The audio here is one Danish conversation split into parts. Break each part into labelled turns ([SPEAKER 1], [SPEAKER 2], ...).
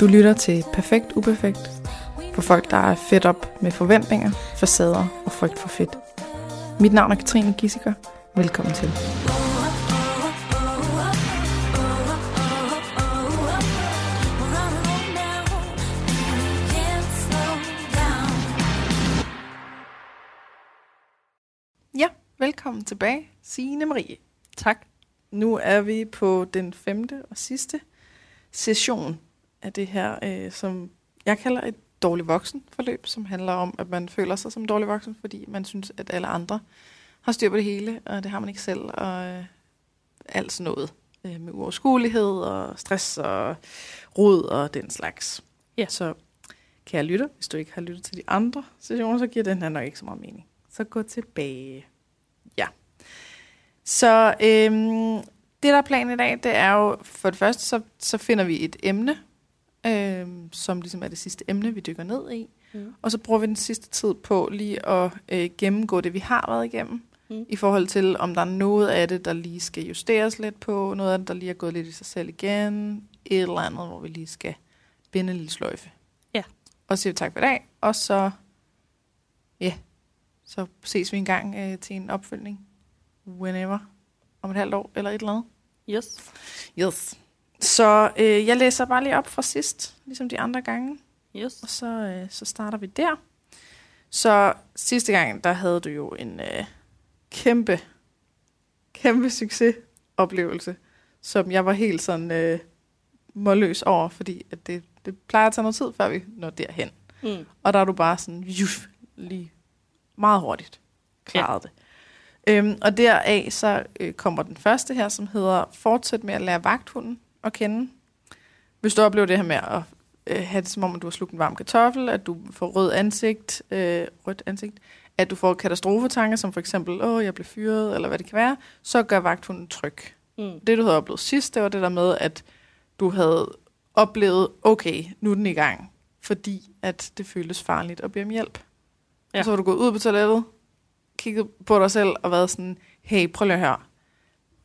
[SPEAKER 1] Du lytter til Perfekt Uperfekt for folk, der er fedt op med forventninger, facader og frygt for fedt. Mit navn er Katrine Gissiker. Velkommen til. Ja, velkommen tilbage, Signe Marie.
[SPEAKER 2] Tak.
[SPEAKER 1] Nu er vi på den femte og sidste session af det her, øh, som jeg kalder et dårlig voksen forløb, som handler om, at man føler sig som dårlig voksen, fordi man synes, at alle andre har styr på det hele, og det har man ikke selv, og øh, alt sådan noget øh, med uoverskuelighed og stress og rod og den slags.
[SPEAKER 2] Ja.
[SPEAKER 1] Så kære lytter, hvis du ikke har lyttet til de andre sessioner, så giver den her nok ikke så meget mening. Så gå tilbage. Ja. Så øhm, det, der er planen i dag, det er jo, for det første, så, så finder vi et emne, øhm, som ligesom er det sidste emne, vi dykker ned i.
[SPEAKER 2] Mm.
[SPEAKER 1] Og så bruger vi den sidste tid på lige at øh, gennemgå det, vi har været igennem,
[SPEAKER 2] Mm.
[SPEAKER 1] i forhold til, om der er noget af det, der lige skal justeres lidt på, noget af det, der lige er gået lidt i sig selv igen, et eller andet, hvor vi lige skal binde en lille sløjfe.
[SPEAKER 2] Ja.
[SPEAKER 1] Og så siger vi tak for i dag, og så, ja, så ses vi en gang øh, til en opfølgning, whenever, om et halvt år eller et eller andet.
[SPEAKER 2] Yes.
[SPEAKER 1] Yes. Så øh, jeg læser bare lige op fra sidst, ligesom de andre gange,
[SPEAKER 2] Yes.
[SPEAKER 1] og så, øh, så starter vi der. Så sidste gang, der havde du jo en øh, kæmpe, kæmpe succesoplevelse, som jeg var helt sådan øh, målløs over, fordi at det, det plejer at tage noget tid, før vi når derhen.
[SPEAKER 2] Mm.
[SPEAKER 1] Og der er du bare sådan, juf, lige meget hurtigt klaret ja. det. Øhm, og deraf så øh, kommer den første her, som hedder Fortsæt med at lære vagthunden at kende. Hvis du oplever det her med at øh, have det som om, at du har slugt en varm kartoffel, at du får rød ansigt, øh, rødt ansigt, at du får katastrofetanker, som for eksempel, åh, jeg blev fyret, eller hvad det kan være, så gør vagthunden tryg.
[SPEAKER 2] Mm.
[SPEAKER 1] Det, du havde oplevet sidst, det var det der med, at du havde oplevet, okay, nu er den i gang, fordi at det føltes farligt at bede om hjælp. Ja. Og så var du gået ud på toilettet, kigget på dig selv og været sådan, hey, prøv lige at høre,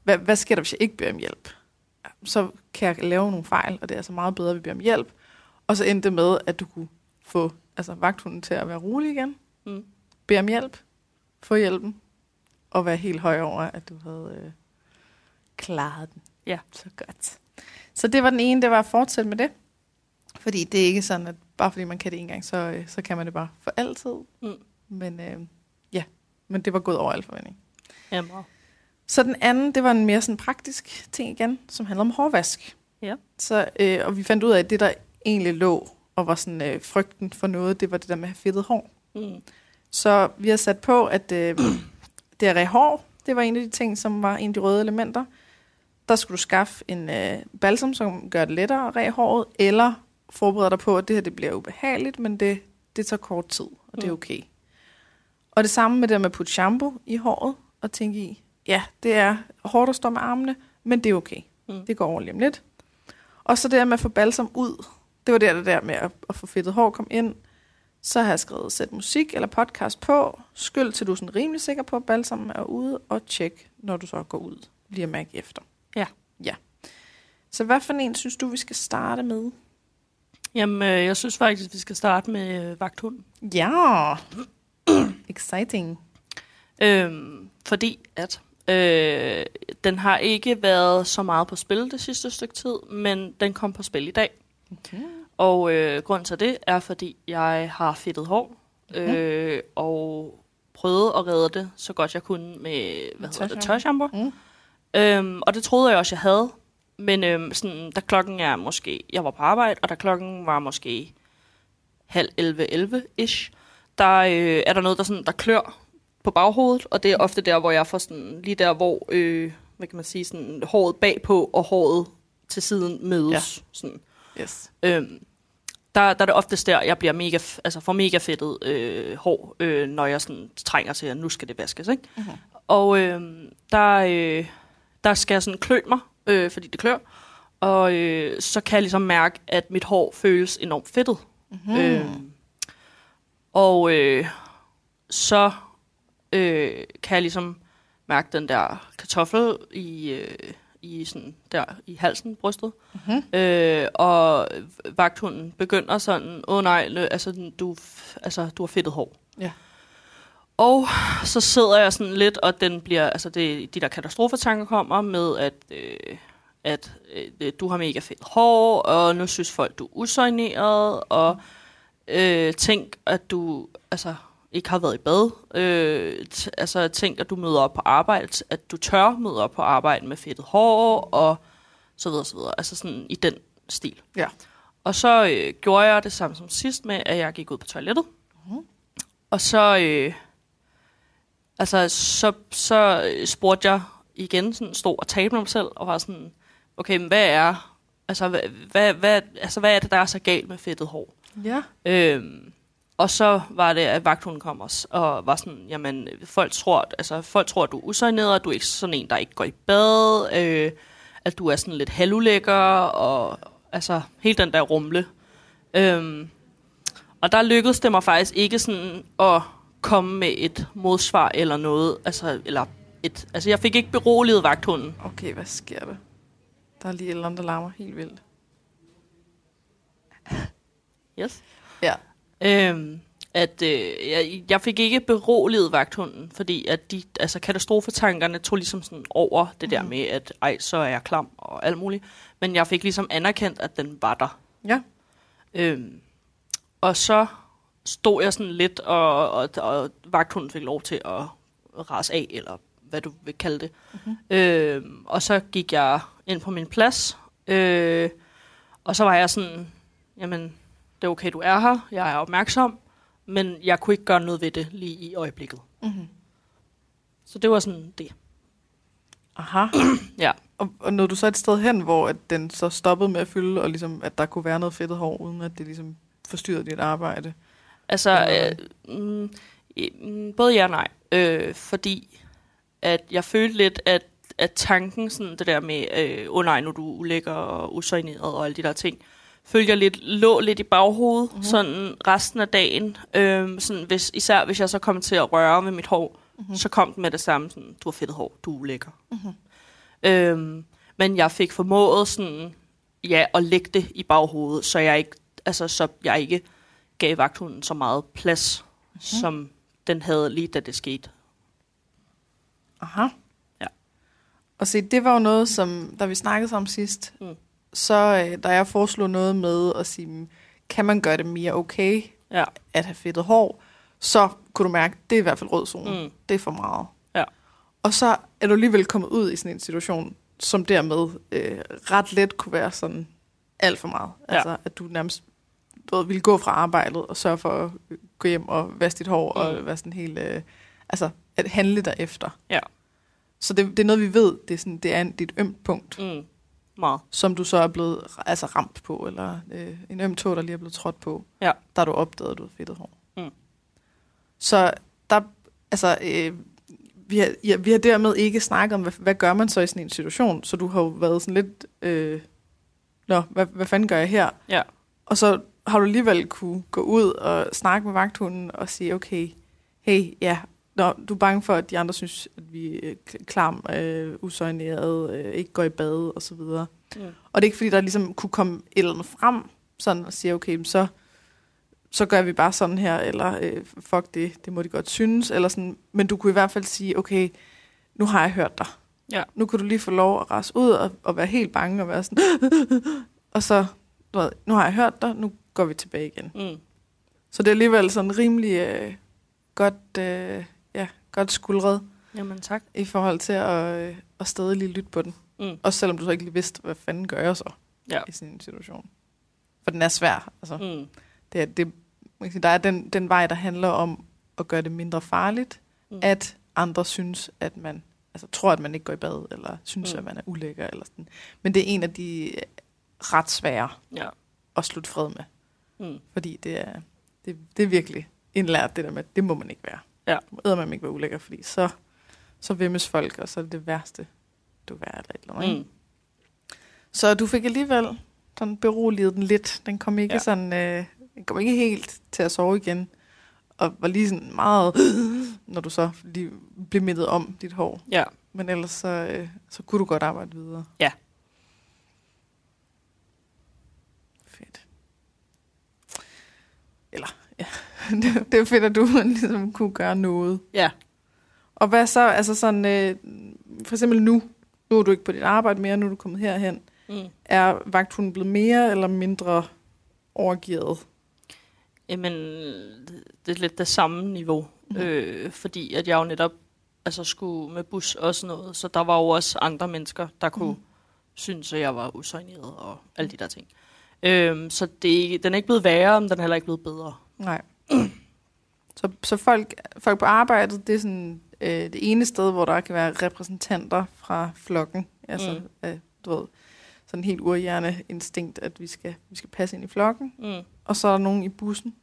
[SPEAKER 1] hvad, hvad sker der, hvis jeg ikke beder om hjælp? Så kan jeg lave nogle fejl, og det er altså meget bedre, at vi beder om hjælp. Og så endte det med, at du kunne få altså, vagthunden til at være rolig igen,
[SPEAKER 2] Mm.
[SPEAKER 1] bede om hjælp, få hjælpen, og være helt høj over, at du havde øh, klaret den.
[SPEAKER 2] Ja.
[SPEAKER 1] Så godt. Så det var den ene, det var at fortsætte med det. Fordi det er ikke sådan, at bare fordi man kan det en gang, så, øh, så kan man det bare for altid.
[SPEAKER 2] Mm.
[SPEAKER 1] Men øh, ja, men det var gået over al forventning.
[SPEAKER 2] Ja, meget.
[SPEAKER 1] Så den anden, det var en mere sådan praktisk ting igen, som handler om hårvask.
[SPEAKER 2] Ja.
[SPEAKER 1] Så, øh, og vi fandt ud af, at det, der egentlig lå og var sådan øh, frygten for noget, det var det der med at have fedtet hår.
[SPEAKER 2] Mm.
[SPEAKER 1] Så vi har sat på, at øh, det er hår. Det var en af de ting, som var en af de røde elementer. Der skulle du skaffe en øh, balsam, som gør det lettere at ræge håret, eller forberede dig på, at det her det bliver ubehageligt, men det, det tager kort tid, og det er
[SPEAKER 2] Mm.
[SPEAKER 1] okay. Og det samme med det med at putte shampoo i håret, og tænke i, ja, det er hårdt at stå med armene, men det er okay.
[SPEAKER 2] Mm.
[SPEAKER 1] Det går over lige om lidt. Og så det der med at få balsam ud, det var der, det der med at, at få fedtet hår kom ind. Så har jeg skrevet, sæt musik eller podcast på, skyld til du er sådan rimelig sikker på, at balsammen er ude, og tjek, når du så går ud, lige at mærke efter.
[SPEAKER 2] Ja.
[SPEAKER 1] Ja. Så hvad for en synes du, vi skal starte med?
[SPEAKER 2] Jamen, øh, jeg synes faktisk, vi skal starte med øh, vagthunden.
[SPEAKER 1] Ja. Exciting.
[SPEAKER 2] Øhm, fordi at øh, den har ikke været så meget på spil det sidste stykke tid, men den kom på spil i dag.
[SPEAKER 1] Okay.
[SPEAKER 2] Og øh, grunden til det er, fordi jeg har fedtet hår, øh, og prøvede at redde det så godt jeg kunne med hvad hedder det,
[SPEAKER 1] tørshampoo. Mm.
[SPEAKER 2] Øhm, og det troede jeg også, jeg havde. Men øhm, sådan, da klokken er måske... Jeg var på arbejde, og da klokken var måske halv 11-11-ish, der øh, er der noget, der, sådan, der klør på baghovedet, og det er ofte der, hvor jeg får sådan, lige der, hvor, øh, hvad kan man sige, sådan, håret bagpå og håret til siden mødes. Ja. Sådan.
[SPEAKER 1] Yes.
[SPEAKER 2] Øhm, der, der er det oftest der, jeg bliver mega, altså får mega fedtet øh, hår, øh, når jeg sådan trænger til, at nu skal det vaskes. Ikke?
[SPEAKER 1] Mhm.
[SPEAKER 2] Og øh, der, øh, der skal jeg sådan klø mig, øh, fordi det klør. Og øh, så kan jeg ligesom mærke, at mit hår føles enormt fedtet.
[SPEAKER 1] Mm-hmm.
[SPEAKER 2] Øh, og øh, så øh, kan jeg ligesom mærke den der kartoffel i, øh, i sådan der i halsen, brystet.
[SPEAKER 1] Mhm.
[SPEAKER 2] Øh, og vagthunden begynder sådan, åh oh, nej, altså, du, altså, du har fedtet hår.
[SPEAKER 1] Ja.
[SPEAKER 2] Og så sidder jeg sådan lidt, og den bliver, altså det, de der katastrofetanker kommer med, at, øh, at øh, du har mega fedt hår, og nu synes folk, du er usøgneret, og øh, tænk, at du altså, ikke har været i bad. Øh, t- altså tænk, at du møder op på arbejde, at du tør møde op på arbejde med fedtet hår, og så videre, så videre. Altså sådan i den stil.
[SPEAKER 1] Ja.
[SPEAKER 2] Og så øh, gjorde jeg det samme som sidst med, at jeg gik ud på toilettet. Mm. Og så, øh, altså, så, så øh, spurgte jeg igen, sådan, stod og talte med mig selv, og var sådan, okay, men hvad er, altså, hvad, hvad, hvad, altså, hvad er det, der er så galt med fedtet hår?
[SPEAKER 1] Ja.
[SPEAKER 2] Øhm, og så var det, at vagthunden kom også, og var sådan, jamen, folk tror, altså, folk tror, at du er usøgneret, at du er ikke sådan en, der ikke går i bad, øh, at du er sådan lidt halvulækker, og altså, helt den der rumle. Øhm, og der lykkedes det mig faktisk ikke sådan at komme med et modsvar eller noget, altså, eller et, altså jeg fik ikke beroliget vagthunden.
[SPEAKER 1] Okay, hvad sker der? Der er lige et eller andet, der larmer helt vildt.
[SPEAKER 2] Yes.
[SPEAKER 1] Ja.
[SPEAKER 2] Øhm, at øh, jeg, jeg fik ikke beroliget vagthunden, fordi at de, altså katastrofetankerne tog ligesom sådan over det der med, at ej, så er jeg klam og alt muligt. Men jeg fik ligesom anerkendt, at den var der.
[SPEAKER 1] Ja.
[SPEAKER 2] Øhm, og så stod jeg sådan lidt, og, og, og vagthunden fik lov til at rase af, eller hvad du vil kalde det. Mm-hmm. Øhm, og så gik jeg ind på min plads, øh, og så var jeg sådan, jamen, det er okay, du er her, jeg er opmærksom, men jeg kunne ikke gøre noget ved det lige i øjeblikket.
[SPEAKER 1] Mm-hmm.
[SPEAKER 2] Så det var sådan det.
[SPEAKER 1] Aha.
[SPEAKER 2] Ja.
[SPEAKER 1] Og, og nåede du så et sted hen, hvor at den så stoppede med at fylde, og ligesom, at der kunne være noget fedtet hår, uden at det ligesom forstyrrede dit arbejde?
[SPEAKER 2] Altså, øh, mm, mm, både ja og nej. Øh, fordi at jeg følte lidt, at, at tanken, sådan det der med, øh, oh nej, nu er du ulækker og usøgneret og alle de der ting, følte jeg lidt, lå lidt i baghovedet, mm-hmm. sådan resten af dagen. Øh, sådan hvis, især hvis jeg så kom til at røre ved mit hår, mm-hmm. så kom den med det samme, sådan, du har fedtet hår, du er ulækker. Mm-hmm. Øh, men jeg fik formået sådan, ja, at lægge det i baghovedet, så jeg ikke, altså, så jeg ikke gav vagthunden så meget plads, mm. som den havde lige da det skete.
[SPEAKER 1] Aha.
[SPEAKER 2] Ja.
[SPEAKER 1] Og se, det var jo noget, som, da vi snakkede om sidst,
[SPEAKER 2] Mm.
[SPEAKER 1] Så øh, da jeg foreslog noget med at sige, kan man gøre det mere okay
[SPEAKER 2] Ja.
[SPEAKER 1] at have fedtet hår, så kunne du mærke, det er i hvert fald rød zone.
[SPEAKER 2] Mm.
[SPEAKER 1] Det er for meget.
[SPEAKER 2] Ja.
[SPEAKER 1] Og så er du alligevel kommet ud i sådan en situation, som dermed øh, ret let kunne være sådan alt for meget.
[SPEAKER 2] Ja.
[SPEAKER 1] Altså, at du nærmest du ved, ville gå fra arbejdet og sørge for at øh, gå hjem og vaske dit hår, mm. og være sådan helt... Øh, altså, at handle derefter.
[SPEAKER 2] Ja.
[SPEAKER 1] Så det, det er noget, vi ved, det er, sådan, det er en, dit ømt punkt,
[SPEAKER 2] Mm. Meget.
[SPEAKER 1] som du så er blevet altså, ramt på, eller øh, en øm tog, der lige er blevet trådt på,
[SPEAKER 2] Ja.
[SPEAKER 1] der du opdaget, at du har fedtet hår.
[SPEAKER 2] Mm.
[SPEAKER 1] Så der, altså, øh, vi, har, ja, vi har dermed ikke snakket om, hvad, hvad gør man så i sådan en situation, så du har jo været sådan lidt, øh, nå, hvad, hvad fanden gør jeg her?
[SPEAKER 2] Ja.
[SPEAKER 1] Og så har du alligevel kunne gå ud og snakke med vagthunden og sige, okay, hey, ja, Nå, du er bange for, at de andre synes, at vi er k- klam, øh, usøgneret, øh, ikke går i bad og så videre.
[SPEAKER 2] Mm.
[SPEAKER 1] Og det er ikke fordi, der ligesom kunne komme et eller andet frem, sådan og sige, okay, så, så gør vi bare sådan her, eller øh, fuck det, det må de godt synes, eller sådan. Men du kunne i hvert fald sige, okay, nu har jeg hørt dig.
[SPEAKER 2] Ja.
[SPEAKER 1] Nu kan du lige få lov at rase ud og, og være helt bange og være sådan, og så, du ved, nu har jeg hørt dig, nu går vi tilbage igen.
[SPEAKER 2] Mm.
[SPEAKER 1] Så det er alligevel sådan rimelig øh, godt, øh, ja, godt skuldret
[SPEAKER 2] Jamen tak.
[SPEAKER 1] i forhold til at, øh, at stadig lige lytte på den.
[SPEAKER 2] Mm.
[SPEAKER 1] Også selvom du så ikke lige vidste, hvad fanden gør jeg så
[SPEAKER 2] Ja.
[SPEAKER 1] i sådan en situation. For den er svær. Altså,
[SPEAKER 2] Mm.
[SPEAKER 1] det er, det, man kan sige, der er den, den vej, der handler om at gøre det mindre farligt,
[SPEAKER 2] Mm.
[SPEAKER 1] at andre synes, at man altså, tror, at man ikke går i bad, eller synes,
[SPEAKER 2] Mm.
[SPEAKER 1] at man er ulækker. Eller sådan. Men det er en af de øh, ret svære
[SPEAKER 2] Ja.
[SPEAKER 1] at slutte fred med.
[SPEAKER 2] Mm.
[SPEAKER 1] Fordi det er, det, det er virkelig indlært, det der med, det må man ikke være.
[SPEAKER 2] Ja.
[SPEAKER 1] Må man ikke være ulækker, fordi så, så vemmes folk, og så er det det værste, du være. Eller et eller andet,
[SPEAKER 2] Mm.
[SPEAKER 1] Så du fik alligevel sådan beroliget den lidt. Den kom ikke
[SPEAKER 2] ja.
[SPEAKER 1] sådan, øh, den kom ikke helt til at sove igen. Og var lige sådan meget, når du så lige blev mindet om dit hår.
[SPEAKER 2] Ja.
[SPEAKER 1] Men ellers så, øh, så kunne du godt arbejde videre.
[SPEAKER 2] Ja.
[SPEAKER 1] Fedt. Eller, ja. det, det er fedt, at du ligesom kunne gøre noget.
[SPEAKER 2] Ja.
[SPEAKER 1] Og hvad så, altså sådan, øh, for eksempel nu, nu er du ikke på dit arbejde mere, nu er du kommet herhen.
[SPEAKER 2] Mm.
[SPEAKER 1] Er vagthunden blevet mere eller mindre overgivet?
[SPEAKER 2] Jamen, det er lidt det samme niveau. Mm. Øh, fordi at jeg jo netop altså, skulle med bus og sådan noget, så der var jo også andre mennesker, der kunne mm. synes, at jeg var usøgneret og alle de der ting. Øhm, så det, den er ikke blevet værre, men den er heller ikke blevet bedre.
[SPEAKER 1] Nej. Så, så folk, folk på arbejdet, det er sådan øh, det ene sted, hvor der kan være repræsentanter fra flokken. Altså, mm. øh, du ved, sådan helt urhjerne instinkt, at vi skal, vi skal passe ind i flokken.
[SPEAKER 2] Mm.
[SPEAKER 1] Og så er der nogen i bussen.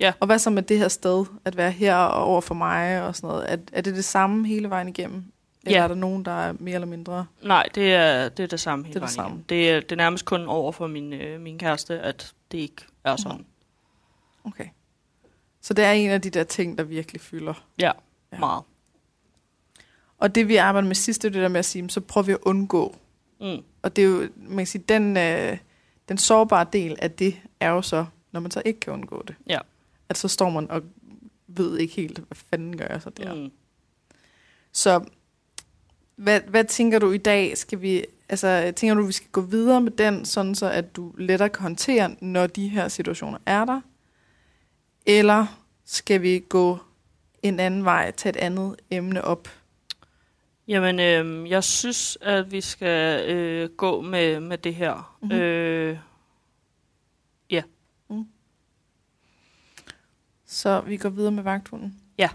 [SPEAKER 2] Ja.
[SPEAKER 1] Og hvad så med det her sted, at være her og over for mig og sådan noget? Er, er det det samme hele vejen igennem? Eller
[SPEAKER 2] Ja.
[SPEAKER 1] er der nogen, der er mere eller mindre?
[SPEAKER 2] Nej, det er det, er det samme hele
[SPEAKER 1] Det er det
[SPEAKER 2] vejen
[SPEAKER 1] samme.
[SPEAKER 2] igennem. Det er, det er nærmest kun over for min, øh, min kæreste, at det ikke er sådan.
[SPEAKER 1] Okay. Så det er en af de der ting, der virkelig fylder.
[SPEAKER 2] Ja,
[SPEAKER 1] Ja.
[SPEAKER 2] meget.
[SPEAKER 1] Og det vi arbejder med sidst, det er det der med at sige, så prøver vi at undgå
[SPEAKER 2] Mm.
[SPEAKER 1] Og det er jo, man kan sige, den, øh, den sårbare del af det er jo så, når man så ikke kan undgå det.
[SPEAKER 2] Ja.
[SPEAKER 1] At så står man og ved ikke helt, hvad fanden gør jeg så der. Mm. Så hvad, hvad tænker du i dag? Skal vi, altså, tænker du, vi skal gå videre med den, sådan så at du lettere kan håndtere, når de her situationer er der? Eller skal vi gå en anden vej, tage et andet emne op?
[SPEAKER 2] Jamen, øh, jeg synes, at vi skal øh, gå med, med det her.
[SPEAKER 1] Mhm.
[SPEAKER 2] Mm-hmm. Øh,
[SPEAKER 1] Så vi går videre med vagthunden.
[SPEAKER 2] Ja.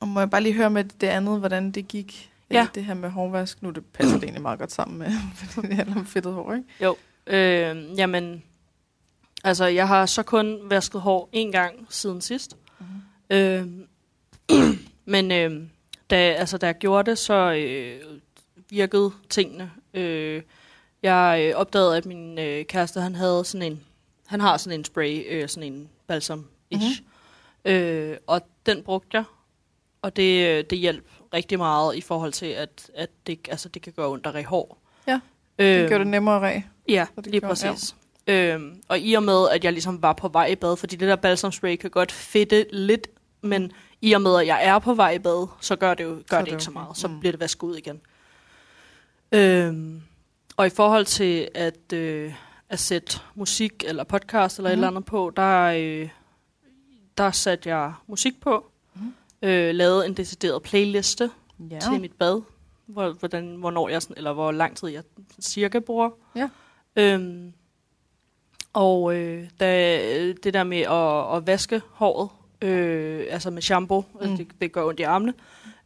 [SPEAKER 1] Og må jeg bare lige høre med det andet, hvordan det gik?
[SPEAKER 2] Ja.
[SPEAKER 1] Det her med hårvask. Nu det passer det egentlig meget godt sammen med, fordi det handler om fedtet hår, ikke?
[SPEAKER 2] øh, jamen, altså, jeg har så kun vasket hår en gang siden sidst.
[SPEAKER 1] Mhm.
[SPEAKER 2] Øh, men øh, da, altså, da jeg gjorde det, så øh, virkede tingene. Øh, jeg øh, opdagede, at min øh, kæreste, han havde sådan en, han har sådan en spray, øh, sådan en balsam ish. Mm-hmm. Øh, og den brugte jeg, og det, øh, det hjalp rigtig meget i forhold til, at, at det, altså, det kan gøre ondt at ræge hår.
[SPEAKER 1] Ja,
[SPEAKER 2] øh,
[SPEAKER 1] Det gør det nemmere at ræ.
[SPEAKER 2] Ja,
[SPEAKER 1] det
[SPEAKER 2] lige præcis. Ja. Øhm, og i og med, at jeg ligesom var på vej i bad, fordi det der balsamspray kan godt fedte lidt, men i og med, at jeg er på vej i bad, så gør det jo gør
[SPEAKER 1] Så
[SPEAKER 2] det
[SPEAKER 1] det
[SPEAKER 2] ikke så meget. Så
[SPEAKER 1] Mm.
[SPEAKER 2] bliver det vasket ud igen. Øhm, og i forhold til at, øh, at sætte musik eller podcast eller mm. et
[SPEAKER 1] Mhm.
[SPEAKER 2] eller andet på, der, øh, der satte jeg musik på,
[SPEAKER 1] Mhm.
[SPEAKER 2] øh, lavede en decideret playliste
[SPEAKER 1] Ja.
[SPEAKER 2] til mit bad, hvor, hvordan, hvornår jeg, sådan- eller hvor lang tid jeg cirka bruger.
[SPEAKER 1] Ja.
[SPEAKER 2] Øhm, og øh, da, det der med at, at vaske håret, øh, altså med shampoo,
[SPEAKER 1] Mm.
[SPEAKER 2] mm. det, det gør ondt i armene,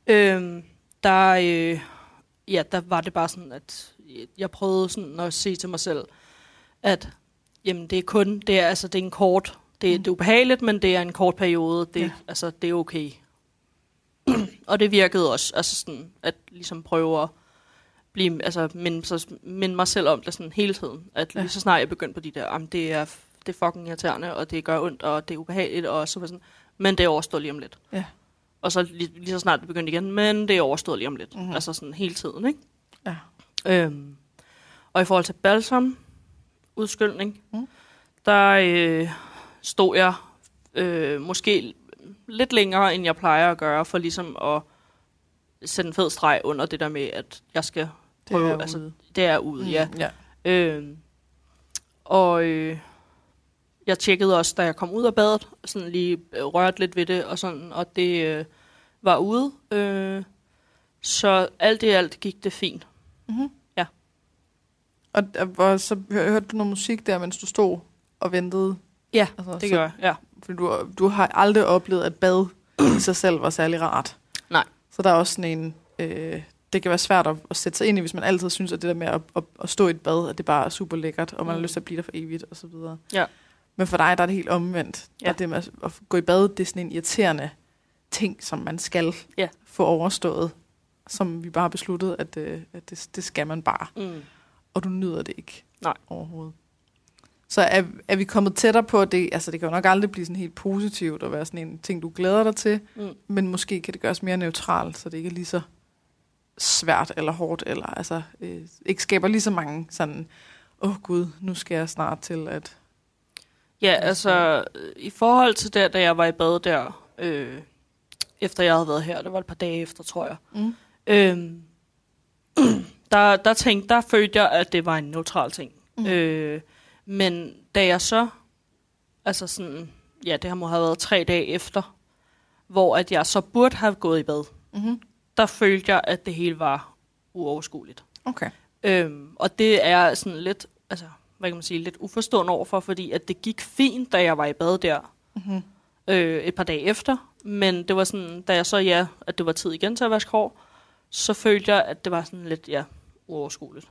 [SPEAKER 2] øh, der, øh, ja, der var det bare sådan, at jeg prøvede sådan at sige til mig selv, at jamen, det er kun, det er, altså, det er en kort, det,
[SPEAKER 1] Mm.
[SPEAKER 2] det er ubehageligt, men det er en kort periode, det,
[SPEAKER 1] ja.
[SPEAKER 2] altså, det er okay. og det virkede også, altså sådan, at ligesom prøve at blive, altså minde, så, minde mig selv om det sådan hele tiden. At
[SPEAKER 1] Ja.
[SPEAKER 2] lige så snart jeg begyndte på de der, jamen det er, det er fucking irriterende, og det gør ondt, og det er ubehageligt, og så sådan, men det er overstået lige om lidt.
[SPEAKER 1] Ja.
[SPEAKER 2] Og så lige, lige så snart det begyndte igen, men det er overstået lige om lidt.
[SPEAKER 1] Mhm.
[SPEAKER 2] Mm-hmm. Altså sådan hele tiden, ikke?
[SPEAKER 1] Ja.
[SPEAKER 2] Øhm, og i forhold til balsam, udskyldning,
[SPEAKER 1] mm.
[SPEAKER 2] der øh, stod jeg øh, måske lidt længere, end jeg plejer at gøre, for ligesom at sætte en fed streg under det der med, at jeg skal
[SPEAKER 1] Det
[SPEAKER 2] prøve,
[SPEAKER 1] er
[SPEAKER 2] altså,
[SPEAKER 1] ude.
[SPEAKER 2] det er ude, mm. ja.
[SPEAKER 1] ja.
[SPEAKER 2] Øh, og øh, jeg tjekkede også, da jeg kom ud af badet, sådan lige øh, rørte lidt ved det, og sådan, og det øh, var ude. Øh, så alt i alt gik det fint.
[SPEAKER 1] Mm-hmm.
[SPEAKER 2] Ja.
[SPEAKER 1] Og, og, så hør, hørte du noget musik der, mens du stod og ventede?
[SPEAKER 2] Ja,
[SPEAKER 1] Altså,
[SPEAKER 2] det
[SPEAKER 1] så,
[SPEAKER 2] gør jeg, ja.
[SPEAKER 1] Fordi du, du har aldrig oplevet, at bad i sig selv var særlig rart.
[SPEAKER 2] Nej.
[SPEAKER 1] Så der er også sådan en... Øh, det kan være svært at, at sætte sig ind i, hvis man altid synes, at det der med at, at, at stå i et bad, at det bare er super lækkert, og man har
[SPEAKER 2] Mm.
[SPEAKER 1] lyst til at blive der for evigt, og så videre.
[SPEAKER 2] Ja.
[SPEAKER 1] Men for dig, der er det helt omvendt.
[SPEAKER 2] Ja.
[SPEAKER 1] Og det med at, at gå i bad, det er sådan en irriterende ting, som man skal
[SPEAKER 2] Ja.
[SPEAKER 1] få overstået, som vi bare har besluttet, at, øh, at det, det skal man bare.
[SPEAKER 2] Mm.
[SPEAKER 1] Og du nyder det ikke
[SPEAKER 2] Nej.
[SPEAKER 1] overhovedet. Så er, er vi kommet tættere på det? Altså, det kan jo nok aldrig blive sådan helt positivt og være sådan en ting, du glæder dig til.
[SPEAKER 2] Mm.
[SPEAKER 1] Men måske kan det gøres mere neutralt, så det ikke er lige så svært eller hårdt, eller altså, øh, ikke skaber lige så mange sådan, åh oh, gud, nu skal jeg snart til at...
[SPEAKER 2] Ja, altså, øh, i forhold til der, da jeg var i bad der, øh, efter jeg havde været her, det var et par dage efter, tror jeg,
[SPEAKER 1] Mm.
[SPEAKER 2] øh, der, der tænkte, der følte jeg, at det var en neutral ting.
[SPEAKER 1] Mm.
[SPEAKER 2] Øh, men da jeg så, altså sådan, ja, det har må have været tre dage efter, hvor at jeg så burde have gået i bad,
[SPEAKER 1] Mm-hmm.
[SPEAKER 2] Der følte jeg, at det hele var uoverskueligt.
[SPEAKER 1] Okay.
[SPEAKER 2] Øhm, og det er sådan lidt, altså, hvad kan man sige, lidt uforstående overfor, fordi at det gik fint, da jeg var i bad der
[SPEAKER 1] Mm-hmm.
[SPEAKER 2] øh, et par dage efter. Men det var sådan, da jeg så, ja, at det var tid igen til at vaske hår, så følte jeg, at det var sådan lidt, ja, uoverskueligt.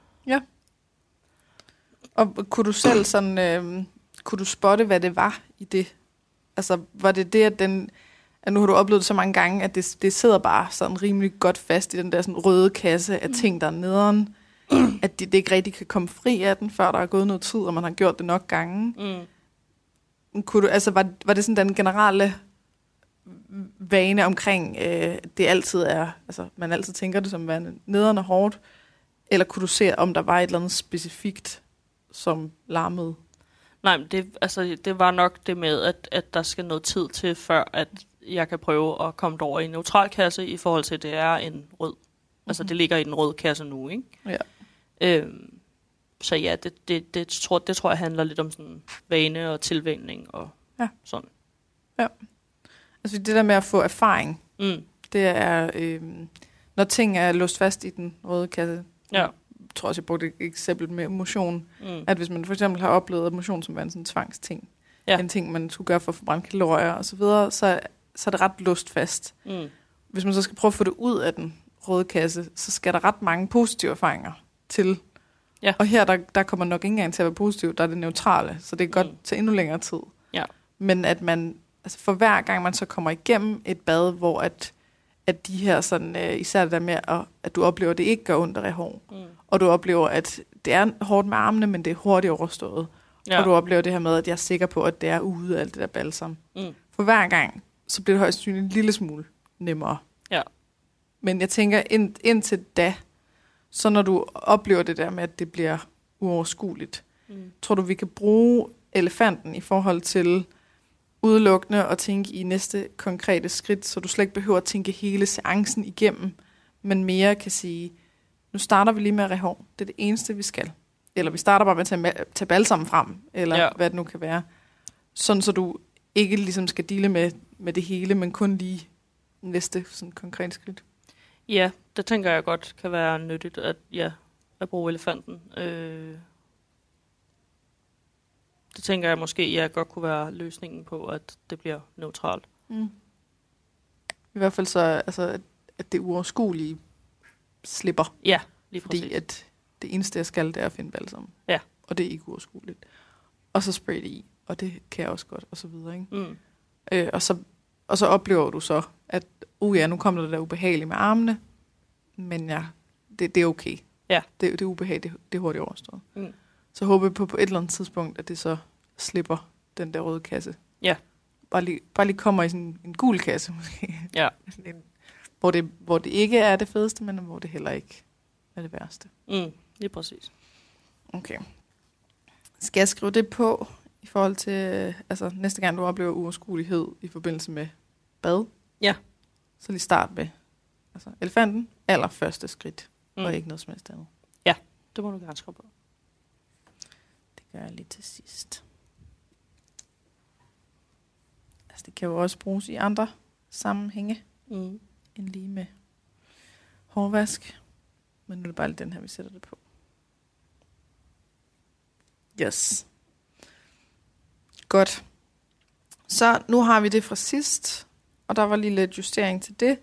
[SPEAKER 1] Og kunne du selv sådan, øh, kunne du spotte, hvad det var i det? Altså, var det det, at den, at nu har du oplevet det så mange gange, at det, det sidder bare sådan rimelig godt fast i den der sådan røde kasse af ting, der er nederen, at det, det ikke rigtig kan komme fri af den, før der er gået noget tid, og man har gjort det nok gange.
[SPEAKER 2] Mm.
[SPEAKER 1] Kunne du, altså, var, var det sådan den generelle vane omkring, øh, det altid er, altså, man altid tænker det som værende nederen og hårdt, eller kunne du se, om der var et eller andet specifikt, som larmede?
[SPEAKER 2] Nej, men det, altså, det var nok det med, at, at der skal noget tid til, før at jeg kan prøve at komme over i en neutral kasse, i forhold til, at det er en rød. Mm-hmm. Altså, det ligger i den røde kasse nu, ikke?
[SPEAKER 1] Ja.
[SPEAKER 2] Øhm, så ja, det, det, det, tror, det tror jeg handler lidt om sådan vane og tilvænning og
[SPEAKER 1] Ja.
[SPEAKER 2] sådan.
[SPEAKER 1] Altså det der med at få erfaring,
[SPEAKER 2] Mm.
[SPEAKER 1] det er, øh, når ting er låst fast i den røde kasse.
[SPEAKER 2] Ja.
[SPEAKER 1] Jeg tror også, jeg brugte et eksempel med motion.
[SPEAKER 2] Mm.
[SPEAKER 1] At hvis man for eksempel har oplevet motion som var en sådan tvangsting,
[SPEAKER 2] Ja.
[SPEAKER 1] en ting, man skulle gøre for at få brændt kalorier og så videre, så, så er det ret låst fast.
[SPEAKER 2] Mm.
[SPEAKER 1] Hvis man så skal prøve at få det ud af den røde kasse, så skal der ret mange positive erfaringer til.
[SPEAKER 2] Ja.
[SPEAKER 1] Og her, der, der kommer nok ikke engang til at være positiv, der er det neutrale, så det er godt
[SPEAKER 2] Mm.
[SPEAKER 1] til endnu længere tid.
[SPEAKER 2] Ja.
[SPEAKER 1] Men at man, altså for hver gang man så kommer igennem et bad, hvor at, at de her sådan, øh, især det der med, at, at du oplever, at det ikke gør ondt at hår,
[SPEAKER 2] Mm.
[SPEAKER 1] og du oplever, at det er hårdt med armene, men det er hurtigt overstået. Ja. Og du oplever det her med, at jeg er sikker på, at det er ude af alt det der balsam.
[SPEAKER 2] Mm.
[SPEAKER 1] For hver gang, så bliver det højst sandsynligt en lille smule nemmere.
[SPEAKER 2] Ja.
[SPEAKER 1] Men jeg tænker, ind, indtil da, så når du oplever det der med, at det bliver uoverskueligt,
[SPEAKER 2] Mm.
[SPEAKER 1] tror du, vi kan bruge elefanten i forhold til udelukkende at tænke i næste konkrete skridt, så du slet ikke behøver at tænke hele seancen igennem, men mere kan sige, nu starter vi lige med at ræve hår. Det er det eneste, vi skal. Eller vi starter bare med at tage, tage balsam frem, eller. Ja. hvad det nu kan være. Sådan, så du ikke ligesom skal dele med, med det hele, men kun lige næste sådan konkret skridt.
[SPEAKER 2] Ja, det tænker jeg godt kan være nyttigt at, ja, at bruge elefanten. Øh, det tænker jeg måske, ja, godt kunne være løsningen på, at det bliver neutralt.
[SPEAKER 1] Mm. I hvert fald så, altså, at, at det uoverskuelige slipper.
[SPEAKER 2] Ja, lige
[SPEAKER 1] Fordi
[SPEAKER 2] præcis.
[SPEAKER 1] at det eneste, jeg skal, det er at finde balsam.
[SPEAKER 2] Ja.
[SPEAKER 1] Og det er ikke uoverskueligt. Og så spray det i, og det kan jeg også godt, og så videre. Ikke?
[SPEAKER 2] Mm.
[SPEAKER 1] Øh, og, så, og så oplever du så, at uh ja, nu kommer der der ubehageligt med armene, men ja, det, det er okay.
[SPEAKER 2] Ja.
[SPEAKER 1] Det, det er ubehag, det, det er hurtigt overstået.
[SPEAKER 2] Mm.
[SPEAKER 1] Så håber jeg på, på et eller andet tidspunkt, at det så slipper den der røde kasse.
[SPEAKER 2] Ja.
[SPEAKER 1] Bare lige, bare lige kommer i sådan en gul kasse måske.
[SPEAKER 2] Ja.
[SPEAKER 1] En, hvor, det, hvor det ikke er det fedeste, men hvor det heller ikke er det værste.
[SPEAKER 2] Mm. Lige præcis.
[SPEAKER 1] Okay. Skal jeg skrive det på i forhold til, øh, altså næste gang du oplever uoverskuelighed i forbindelse med bad?
[SPEAKER 2] Ja.
[SPEAKER 1] Så lige start med altså elefanten, aller første skridt, mm. Og ikke noget som helst andet.
[SPEAKER 2] Det må du gerne skrive på.
[SPEAKER 1] Det gør jeg lige til sidst. Altså det kan jo også bruges i andre sammenhænge,
[SPEAKER 2] Mm.
[SPEAKER 1] end lige med hårvask. Men nu er det bare lige den her, vi sætter det på. Yes. Godt. Så nu har vi det fra sidst, og der var lige lidt justering til det.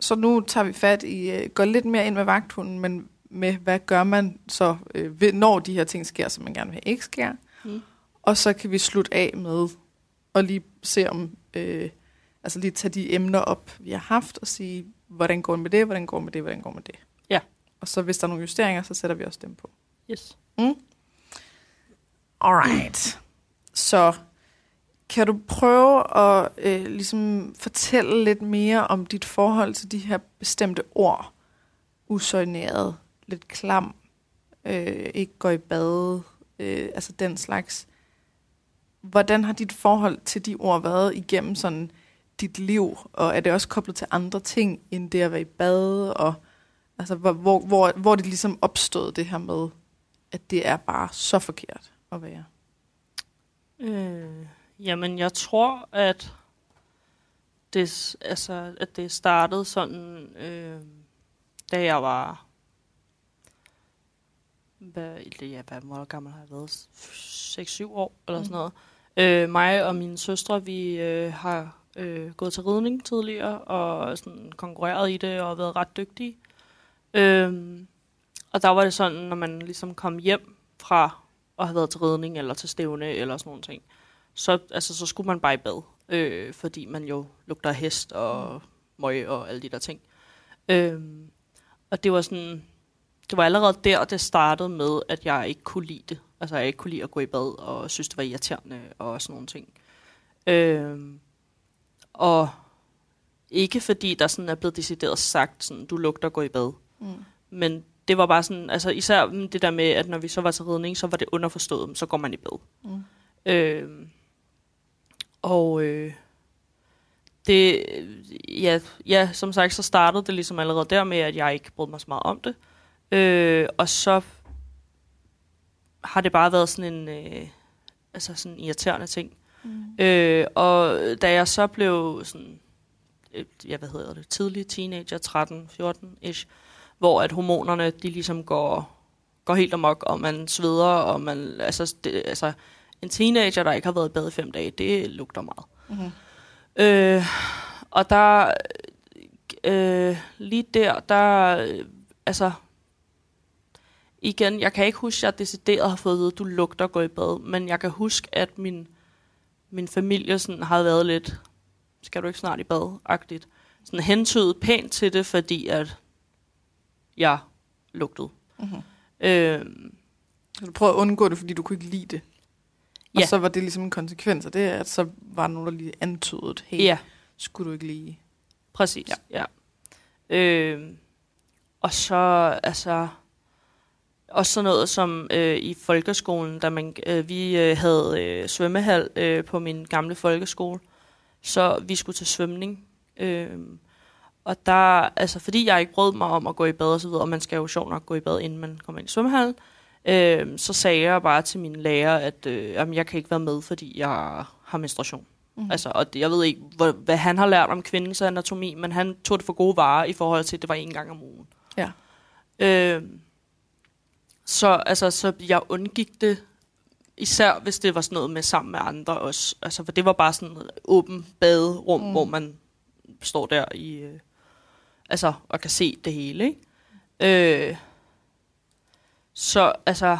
[SPEAKER 1] Så nu tager vi fat i, øh, går lidt mere ind med vagthunden, men med, hvad gør man så, øh, når de her ting sker, som man gerne vil have ikke sker.
[SPEAKER 2] Mm.
[SPEAKER 1] Og så kan vi slutte af med at lige se om, øh, altså lige tage de emner op, vi har haft, og sige, hvordan går det med det, hvordan går det med det, hvordan går det med det.
[SPEAKER 2] Ja.
[SPEAKER 1] Og så hvis der er nogle justeringer, så sætter vi også dem på.
[SPEAKER 2] Yes.
[SPEAKER 1] Alright. Så kan du prøve at øh, ligesom fortælle lidt mere om dit forhold til de her bestemte ord? usøjneret, lidt klam, øh, ikke går i bade, øh, altså den slags. Hvordan har dit forhold til de ord været igennem sådan dit liv, og er det også koblet til andre ting, end det at være i bade, og altså, hvor, hvor, hvor, hvor det ligesom opstod det her med, at det er bare så forkert at være?
[SPEAKER 2] Øh, jamen, jeg tror, at det, altså, at det startede sådan, øh, da jeg var... Hvad, ja, hvad, hvor gammel har jeg været? 6-7 år, eller sådan noget. Øh, mig og mine søstre, vi øh, har øh, gået til ridning tidligere, og sådan konkurreret i det, og været ret dygtige. Øh, og der var det sådan, når man ligesom kom hjem fra at have været til ridning, eller til stævne, eller sådan nogle ting, så, altså, så skulle man bare i bad, øh, fordi man jo lugter hest og mm. møg og alle de der ting. Øh, og det var sådan, det var allerede der, det startede med, at jeg ikke kunne lide det. Altså, jeg ikke kunne lide at gå i bad, og synes, det var irriterende, og sådan nogle ting. Øh, og ikke fordi der sådan er blevet decideret sagt, sådan, du lugter gå i bad. Mm. Men det var bare sådan, altså især det der med, at når vi så var til ridning, så var det underforstået, så går man i bad. Mm. Øh, og øh, det, ja, ja, som sagt, så startede det ligesom allerede der med, at jeg ikke brød mig så meget om det. Øh, og så har det bare været sådan en, øh, altså sådan en irriterende ting. Mm. Øh, og da jeg så blev sådan, øh, ja, hvad hedder det, tidlig teenager, 13-14-ish, hvor at hormonerne, de ligesom går, går helt amok, og man sveder, og man, altså, det, altså, en teenager, der ikke har været i bad i fem dage, det lugter meget. Mm-hmm. Øh, og der, øh, lige der, der, øh, altså, igen, jeg kan ikke huske, at jeg decideret har fået at vide, at du lugter at gå i bad, men jeg kan huske, at min, min familie sådan har været lidt, skal du ikke snart i bad-agtigt, sådan hentydet pænt til det, fordi at jeg lugtede. Mm-hmm. Øh,
[SPEAKER 1] du prøvede at undgå det, fordi du kunne ikke lide det? Og ja. så var det ligesom en konsekvens af det, at så var nogen, der lige antydet, hey, ja. skulle du ikke lige...
[SPEAKER 2] Præcis, ja. ja. Øh, og så, altså... Også sådan noget som øh, i folkeskolen, da man, øh, vi øh, havde øh, svømmehal øh, på min gamle folkeskole, så vi skulle til svømning. Øh, og der, altså fordi jeg ikke brød mig om at gå i bad og så videre, og man skal jo sjovt nok gå i bad, inden man kommer ind i svømmehallen, øh, så sagde jeg bare til mine lærer, at øh, jamen, jeg kan ikke være med, fordi jeg har menstruation. Mm. Altså, og det, jeg ved ikke, hvor, hvad han har lært om kvindens anatomi, men han tog det for gode varer i forhold til, at det var en gang om ugen. Ja. Øh, så, altså, så jeg undgik det, især hvis det var sådan noget med sammen med andre også. Altså, for det var bare sådan et åbent baderum, mm. hvor man står der i, øh, altså, og kan se det hele, ikke? Øh, så altså,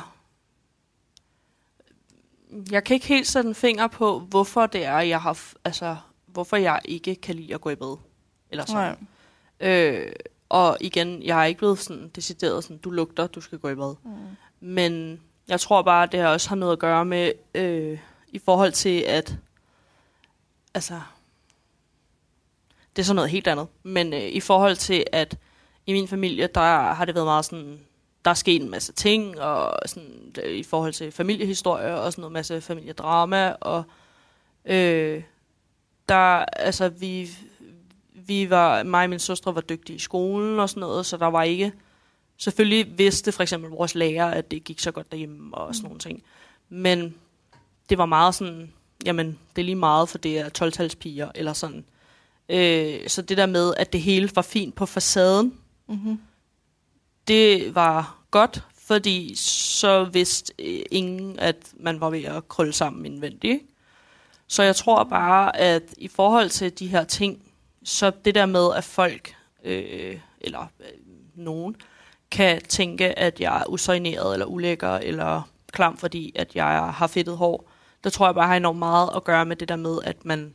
[SPEAKER 2] jeg kan ikke helt sætte en finger på, hvorfor det er, jeg har, altså, hvorfor jeg ikke kan lide at gå i bad. Eller sådan. Nej. Øh, og igen, jeg er ikke blevet sådan decideret sådan, du lugter, du skal gå i bad. Mm. Men jeg tror bare, at det her også har noget at gøre med, øh, i forhold til, at, altså, det er sådan noget helt andet. Men øh, i forhold til, at i min familie, der har det været meget sådan, der er sket en masse ting, og sådan, øh, i forhold til familiehistorie, og sådan noget masse familiedrama, og øh, der, altså, vi, vi var, mig og min søstre var dygtige i skolen og sådan noget, så der var ikke, selvfølgelig vidste for eksempel vores lærer, at det gik så godt derhjemme og sådan nogle ting, men det var meget sådan, jamen, det er lige meget, for det er 12-talspiger, eller sådan. Øh, så det der med, at det hele var fint på facaden, mm-hmm det var godt, fordi så vidste øh, ingen, at man var ved at krølle sammen indvendigt. Så jeg tror bare, at i forhold til de her ting, så det der med, at folk, øh, eller øh, nogen, kan tænke, at jeg er usøgneret, eller ulækker, eller klam, fordi at jeg har fedtet hår, der tror jeg bare har enormt meget at gøre med det der med, at man,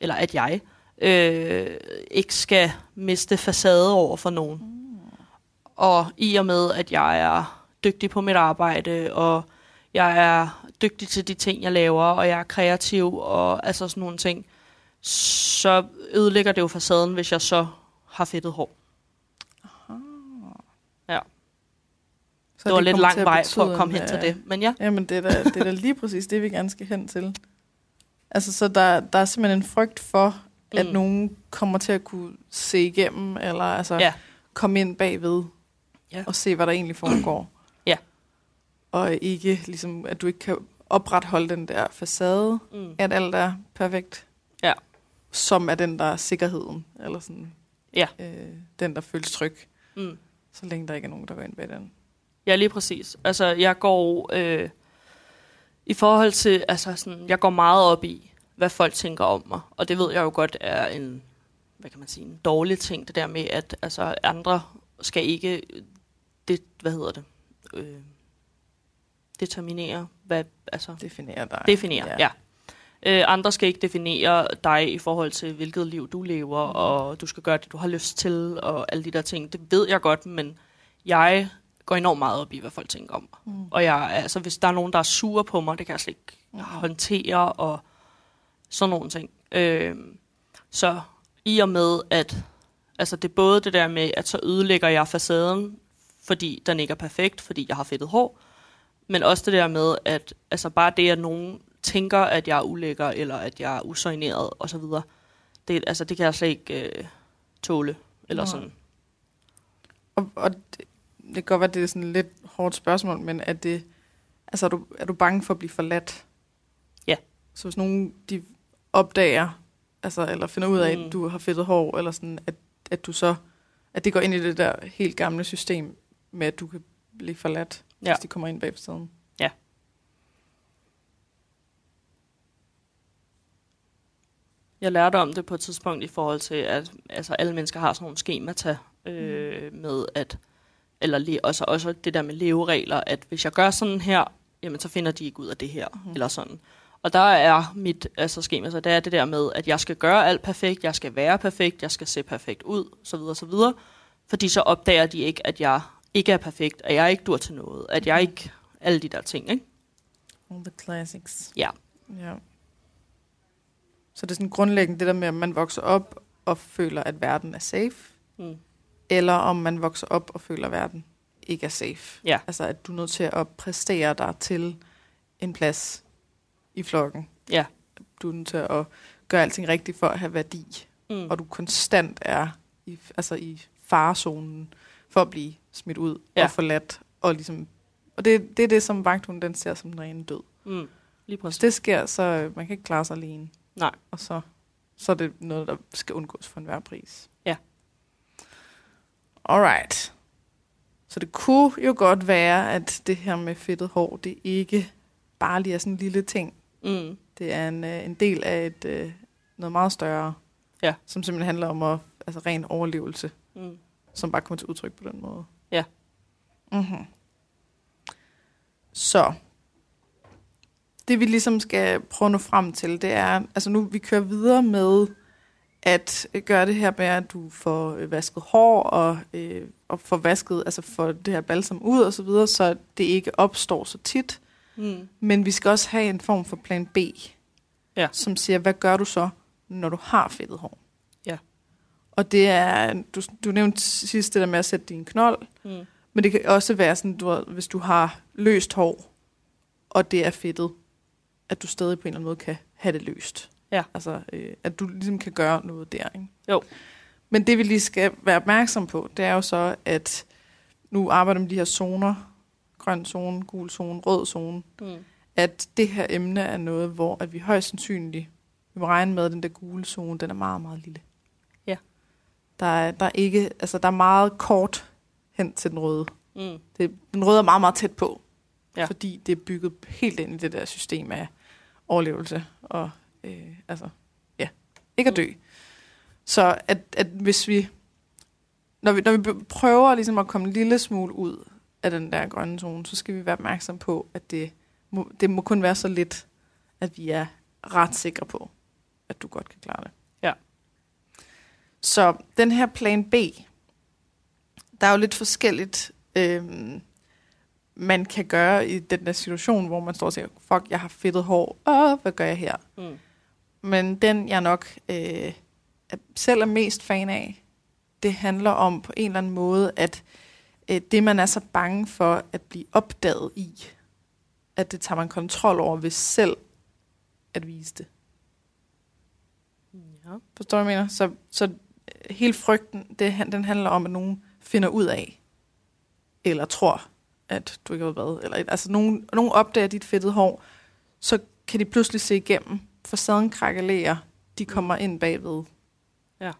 [SPEAKER 2] eller at jeg, øh, ikke skal miste facade over for nogen. Mm. Og i og med, at jeg er dygtig på mit arbejde, og jeg er dygtig til de ting, jeg laver, og jeg er kreativ, og altså sådan nogle ting, så ødelægger det jo facaden, hvis jeg så har fedtet hår. Aha.
[SPEAKER 1] Så
[SPEAKER 2] det var lidt
[SPEAKER 1] kommer til
[SPEAKER 2] lang vej for at komme
[SPEAKER 1] en,
[SPEAKER 2] hen til det. Men ja,
[SPEAKER 1] Jamen, det er, da, det er da lige præcis det, vi gerne skal hen til. Altså, så der, der er simpelthen en frygt for, at
[SPEAKER 2] Mm.
[SPEAKER 1] nogen kommer til at kunne se igennem, eller altså
[SPEAKER 2] Ja.
[SPEAKER 1] komme ind bagved,
[SPEAKER 2] Ja.
[SPEAKER 1] og se, hvad der egentlig foregår.
[SPEAKER 2] Ja.
[SPEAKER 1] Og ikke, ligesom, at du ikke kan opretholde den der facade,
[SPEAKER 2] mm.
[SPEAKER 1] at alt er perfekt.
[SPEAKER 2] Ja.
[SPEAKER 1] Som er den, der er sikkerheden, eller sådan,
[SPEAKER 2] Ja.
[SPEAKER 1] øh, den, der føles tryg,
[SPEAKER 2] Mm.
[SPEAKER 1] så længe der ikke er nogen, der går ind bag den.
[SPEAKER 2] Ja, lige præcis. Altså, jeg går øh, i forhold til, altså sådan, jeg går meget op i, hvad folk tænker om mig. Og det ved jeg jo godt er en, hvad kan man sige, en dårlig ting, det der med, at altså, andre skal ikke, det, hvad hedder det, øh, determinere, hvad, altså,
[SPEAKER 1] Definerer dig.
[SPEAKER 2] definere, ja. ja. Øh, andre skal ikke definere dig i forhold til, hvilket liv du lever, mm. og du skal gøre det, du har lyst til, og alle de der ting. Det ved jeg godt, men jeg går enormt meget op i, hvad folk tænker om mig.
[SPEAKER 1] Mm.
[SPEAKER 2] Og jeg, altså, hvis der er nogen, der er sure på mig, det kan jeg slet ikke
[SPEAKER 1] Mm.
[SPEAKER 2] håndtere, og sådan nogle ting. Øh, så i og med, at altså, det er både det der med, at så ødelægger jeg facaden, fordi den ikke er perfekt, fordi jeg har fedtet hår, men også det der med, at altså, bare det, at nogen tænker, at jeg er ulækker, eller at jeg er usøgneret, osv., det, altså, det kan jeg slet ikke øh, tåle. Eller
[SPEAKER 1] Nej.
[SPEAKER 2] sådan.
[SPEAKER 1] Og, og det, det kan godt være, det er sådan et lidt hårdt spørgsmål, men er, det, altså, er, du, er du bange for at blive forladt?
[SPEAKER 2] Ja.
[SPEAKER 1] Så hvis nogen de opdager, altså, eller finder ud af,
[SPEAKER 2] Mm.
[SPEAKER 1] at du har fedtet hår, eller sådan, at, at du så, at det går ind i det der helt gamle system med, at du kan blive forladt,
[SPEAKER 2] Ja.
[SPEAKER 1] hvis de kommer ind bag på siden.
[SPEAKER 2] Jeg lærte om det på et tidspunkt i forhold til, at altså, alle mennesker har sådan nogle skemata øh, med at, eller le, også, også det der med leveregler, at hvis jeg gør sådan her, jamen så finder de ikke ud af det her, mm. eller sådan. Og der er mit altså, schema, så det er det der med, at jeg skal gøre alt perfekt, jeg skal være perfekt, jeg skal se perfekt ud, så videre, så videre. Fordi så opdager de ikke, at jeg ikke er perfekt, at jeg ikke dur til noget, at jeg ikke, alle de der ting, ikke?
[SPEAKER 1] All the classics.
[SPEAKER 2] Ja.
[SPEAKER 1] Ja. Så det er sådan grundlæggende det der med, at man vokser op og føler, at verden er safe,
[SPEAKER 2] Mm.
[SPEAKER 1] eller om man vokser op og føler, at verden ikke er safe.
[SPEAKER 2] Ja.
[SPEAKER 1] Altså, at du er nødt til at præstere dig til en plads i flokken.
[SPEAKER 2] Ja.
[SPEAKER 1] Du er nødt til at gøre alting rigtigt for at have værdi,
[SPEAKER 2] Mm.
[SPEAKER 1] og du konstant er i, altså i farezonen for at blive smidt ud
[SPEAKER 2] Ja.
[SPEAKER 1] og forladt. Og, ligesom, og det, det er det, som vagthunden den ser som den rene død.
[SPEAKER 2] Mm. Lige
[SPEAKER 1] Hvis
[SPEAKER 2] præcis.
[SPEAKER 1] det sker, så øh, man kan ikke klare sig alene.
[SPEAKER 2] Nej.
[SPEAKER 1] Og så, så er det noget, der skal undgås for enhver pris.
[SPEAKER 2] Ja.
[SPEAKER 1] Alright. Så det kunne jo godt være, at det her med fedtet hår, det ikke bare lige er sådan en lille ting.
[SPEAKER 2] Mm.
[SPEAKER 1] Det er en, øh, en del af et, øh, noget meget større,
[SPEAKER 2] Ja.
[SPEAKER 1] som simpelthen handler om at, altså ren overlevelse,
[SPEAKER 2] Mm.
[SPEAKER 1] som bare kommer til udtryk på den måde.
[SPEAKER 2] Ja.
[SPEAKER 1] Mm-hmm. Så det vi ligesom skal prøve at nå frem til, det er, altså nu vi kører videre med at gøre det her med, at du får øh, vasket hår og, øh, og får vasket, altså får det her balsam ud og så videre, så det ikke opstår så tit.
[SPEAKER 2] Mm.
[SPEAKER 1] Men vi skal også have en form for plan B,
[SPEAKER 2] Ja.
[SPEAKER 1] som siger, hvad gør du så, når du har fedtet hår?
[SPEAKER 2] Ja.
[SPEAKER 1] Og det er, du, du nævnte sidst det der med at sætte din knold,
[SPEAKER 2] Mm.
[SPEAKER 1] men det kan også være sådan, du, hvis du har løst hår, og det er fedtet, at du stadig på en eller anden måde kan have det løst.
[SPEAKER 2] Ja.
[SPEAKER 1] Altså, øh, at du ligesom kan gøre noget der, ikke?
[SPEAKER 2] Jo.
[SPEAKER 1] Men det vi lige skal være opmærksom på, det er jo så, at nu arbejder med de her zoner, grøn zone, gul zone, rød zone,
[SPEAKER 2] Mm.
[SPEAKER 1] at det her emne er noget, hvor at vi højst sandsynligt, vi må regne med, at den der gule zone, den er meget, meget lille.
[SPEAKER 2] Ja.
[SPEAKER 1] Der er, der er ikke, altså der er meget kort hen til den røde.
[SPEAKER 2] Mm.
[SPEAKER 1] Det, den røde er meget, meget tæt på,
[SPEAKER 2] Ja.
[SPEAKER 1] fordi det er bygget helt ind i det der system af overlevelse og øh, altså, ja, ikke at dø. Så at, at hvis vi, når vi, når vi prøver ligesom at komme en lille smule ud af den der grønne zone, så skal vi være opmærksom på, at det må, det må kun være så lidt, at vi er ret sikre på, at du godt kan klare det.
[SPEAKER 2] Ja.
[SPEAKER 1] Så den her plan B, der er jo lidt forskelligt, øhm, man kan gøre i den der situation, hvor man står og siger, fuck, jeg har fedtet hår, Åh, hvad gør jeg her?
[SPEAKER 2] Mm.
[SPEAKER 1] Men den, jeg nok øh, selv er mest fan af, det handler om på en eller anden måde at øh, det, man er så bange for at blive opdaget i, at det tager man kontrol over ved selv at vise det.
[SPEAKER 2] Ja.
[SPEAKER 1] Forstår du, hvad jeg mener? Så, så øh, hele frygten, det, den handler om, at nogen finder ud af, eller tror, at du ikke har været. Eller, altså, nogen, nogen opdager dit fedtede hår, så kan de pludselig se igennem. Facaden krakelerer, de kommer ind bagved.
[SPEAKER 2] Ja.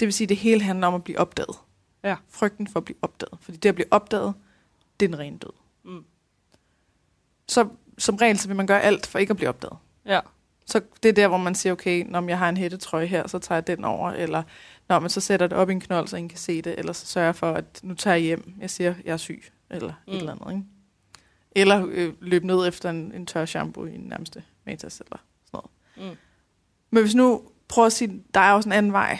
[SPEAKER 1] Det vil sige, at det hele handler om at blive opdaget.
[SPEAKER 2] Ja.
[SPEAKER 1] Frygten for at blive opdaget. Fordi det at blive opdaget, det er en ren død.
[SPEAKER 2] Mm.
[SPEAKER 1] Så som regel, så vil man gøre alt for ikke at blive opdaget.
[SPEAKER 2] Ja.
[SPEAKER 1] Så det er der, hvor man siger, okay, når jeg har en hættetrøje her, så tager jeg den over, eller når man så sætter det op i en knold, så ingen kan se det, eller så sørger jeg for, at nu tager jeg hjem, jeg siger, jeg er syg, eller mm. Et eller andet. Ikke? Eller øh, løb ned efter en, en tør shampoo i den nærmeste Matas, eller sådan noget.
[SPEAKER 2] Mm.
[SPEAKER 1] Men hvis nu prøver at sige, der er også en anden vej,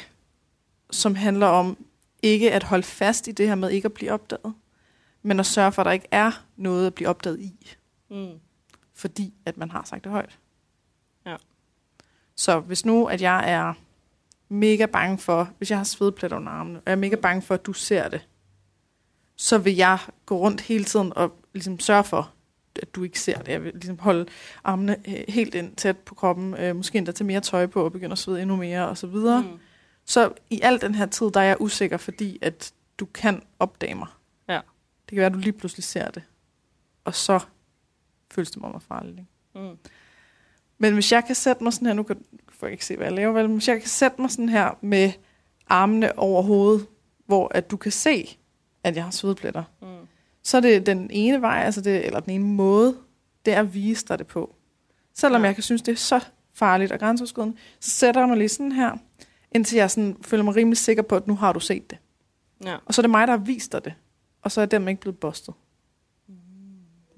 [SPEAKER 1] som handler om ikke at holde fast i det her med ikke at blive opdaget, men at sørge for, at der ikke er noget at blive opdaget i
[SPEAKER 2] Mm.
[SPEAKER 1] fordi at man har sagt det højt.
[SPEAKER 2] Ja.
[SPEAKER 1] Så hvis nu, at jeg er mega bange for, hvis jeg har svedpletter under armene, og jeg er mega bange for, at du ser det, så vil jeg gå rundt hele tiden og ligesom sørge for, at du ikke ser det. Jeg vil ligesom holde armene øh, helt ind tæt på kroppen, øh, måske endda tage mere tøj på og begynde at svede endnu mere og så videre.
[SPEAKER 2] Mm.
[SPEAKER 1] Så i al den her tid, der er jeg usikker, fordi at du kan opdage mig.
[SPEAKER 2] Ja.
[SPEAKER 1] Det kan være, at du lige pludselig ser det. Og så føles det meget farligt. Ikke?
[SPEAKER 2] Mm.
[SPEAKER 1] Men hvis jeg kan sætte mig sådan her, nu kan jeg ikke se, hvad jeg laver, vel? men hvis jeg kan sætte mig sådan her med armene over hovedet, hvor at du kan se, at jeg har svedpletter,
[SPEAKER 2] Mm.
[SPEAKER 1] så er det den ene vej, altså det, eller den ene måde, det er at vise dig det på. Selvom
[SPEAKER 2] Ja.
[SPEAKER 1] jeg kan synes, det er så farligt og grænseoverskridende, så sætter jeg mig lige sådan her, indtil jeg sådan føler mig rimelig sikker på, at nu har du set det.
[SPEAKER 2] Ja.
[SPEAKER 1] Og så er det mig, der har vist dig det. Og så er den ikke blevet bustet.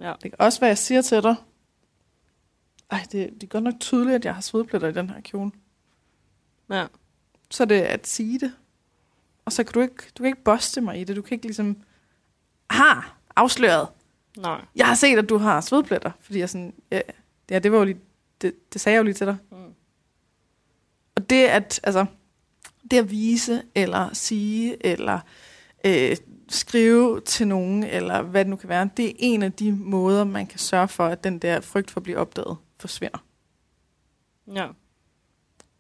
[SPEAKER 2] Ja.
[SPEAKER 1] Det kan også være, jeg siger til dig, ej, det, det er godt nok tydeligt, at jeg har svedpletter i den her kjole.
[SPEAKER 2] Ja.
[SPEAKER 1] Så er det at sige det. Og så kan du ikke, du kan ikke boste mig i det. Du kan ikke ligesom, har afsløret.
[SPEAKER 2] Nej.
[SPEAKER 1] Jeg har set, at du har svedpletter. Fordi jeg sådan, ja, ja det var jo lige, det, det sagde jeg jo lige til dig.
[SPEAKER 2] Mm.
[SPEAKER 1] Og det at, altså, det at vise, eller sige, eller øh, skrive til nogen, eller hvad det nu kan være, det er en af de måder, man kan sørge for, at den der frygt for at blive opdaget forsvinder.
[SPEAKER 2] Ja.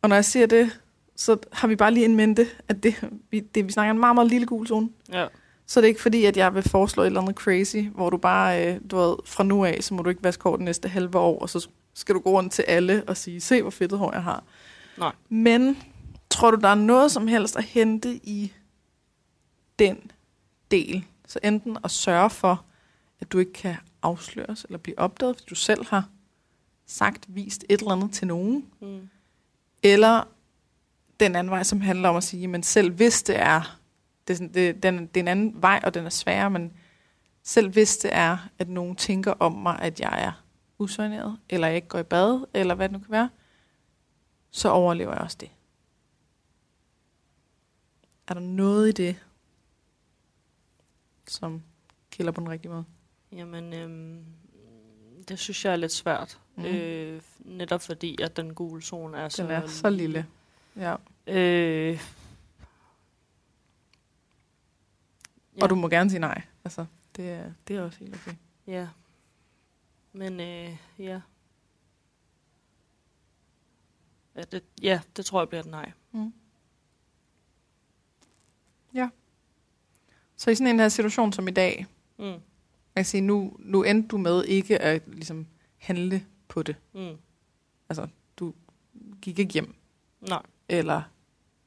[SPEAKER 1] Og når jeg siger det, så har vi bare lige en mente, at det, vi, det, vi snakker en meget, meget lille gul zone.
[SPEAKER 2] Ja.
[SPEAKER 1] Så er det ikke fordi, at jeg vil foreslå et eller andet crazy, hvor du bare, øh, du ved, fra nu af, så må du ikke vaske hår det næste halve år, og så skal du gå rundt til alle og sige, se hvor fedtet hår jeg har.
[SPEAKER 2] Nej.
[SPEAKER 1] Men tror du, der er noget som helst at hente i den del? Så enten at sørge for, at du ikke kan afsløres eller blive opdaget, fordi du selv har sagt, vist et eller andet til nogen,
[SPEAKER 2] Mm.
[SPEAKER 1] eller den anden vej, som handler om at sige, men selv hvis det er, det er, sådan, det, den, det er en anden vej, og den er sværere, men selv hvis det er, at nogen tænker om mig, at jeg er usøgneret, eller jeg ikke går i bad, eller hvad det nu kan være, så overlever jeg også det. Er der noget i det, som kilder på den rigtige måde?
[SPEAKER 2] Jamen, øhm, det synes jeg er lidt svært. Mm. Øh, netop fordi, at den gule zone er så...
[SPEAKER 1] Den er så lille. Ja.
[SPEAKER 2] Øh,
[SPEAKER 1] ja. Og du må gerne sige nej. Altså, det er, det er også helt okay.
[SPEAKER 2] Ja. Men øh, ja. Ja det, ja, det tror jeg bliver et nej.
[SPEAKER 1] Mm. Ja. Så i sådan en her situation som i dag,
[SPEAKER 2] Mm.
[SPEAKER 1] jeg kan sige, nu, nu endte du med ikke at ligesom, handle på det.
[SPEAKER 2] Mm.
[SPEAKER 1] Altså, du gik ikke hjem,
[SPEAKER 2] Nej.
[SPEAKER 1] eller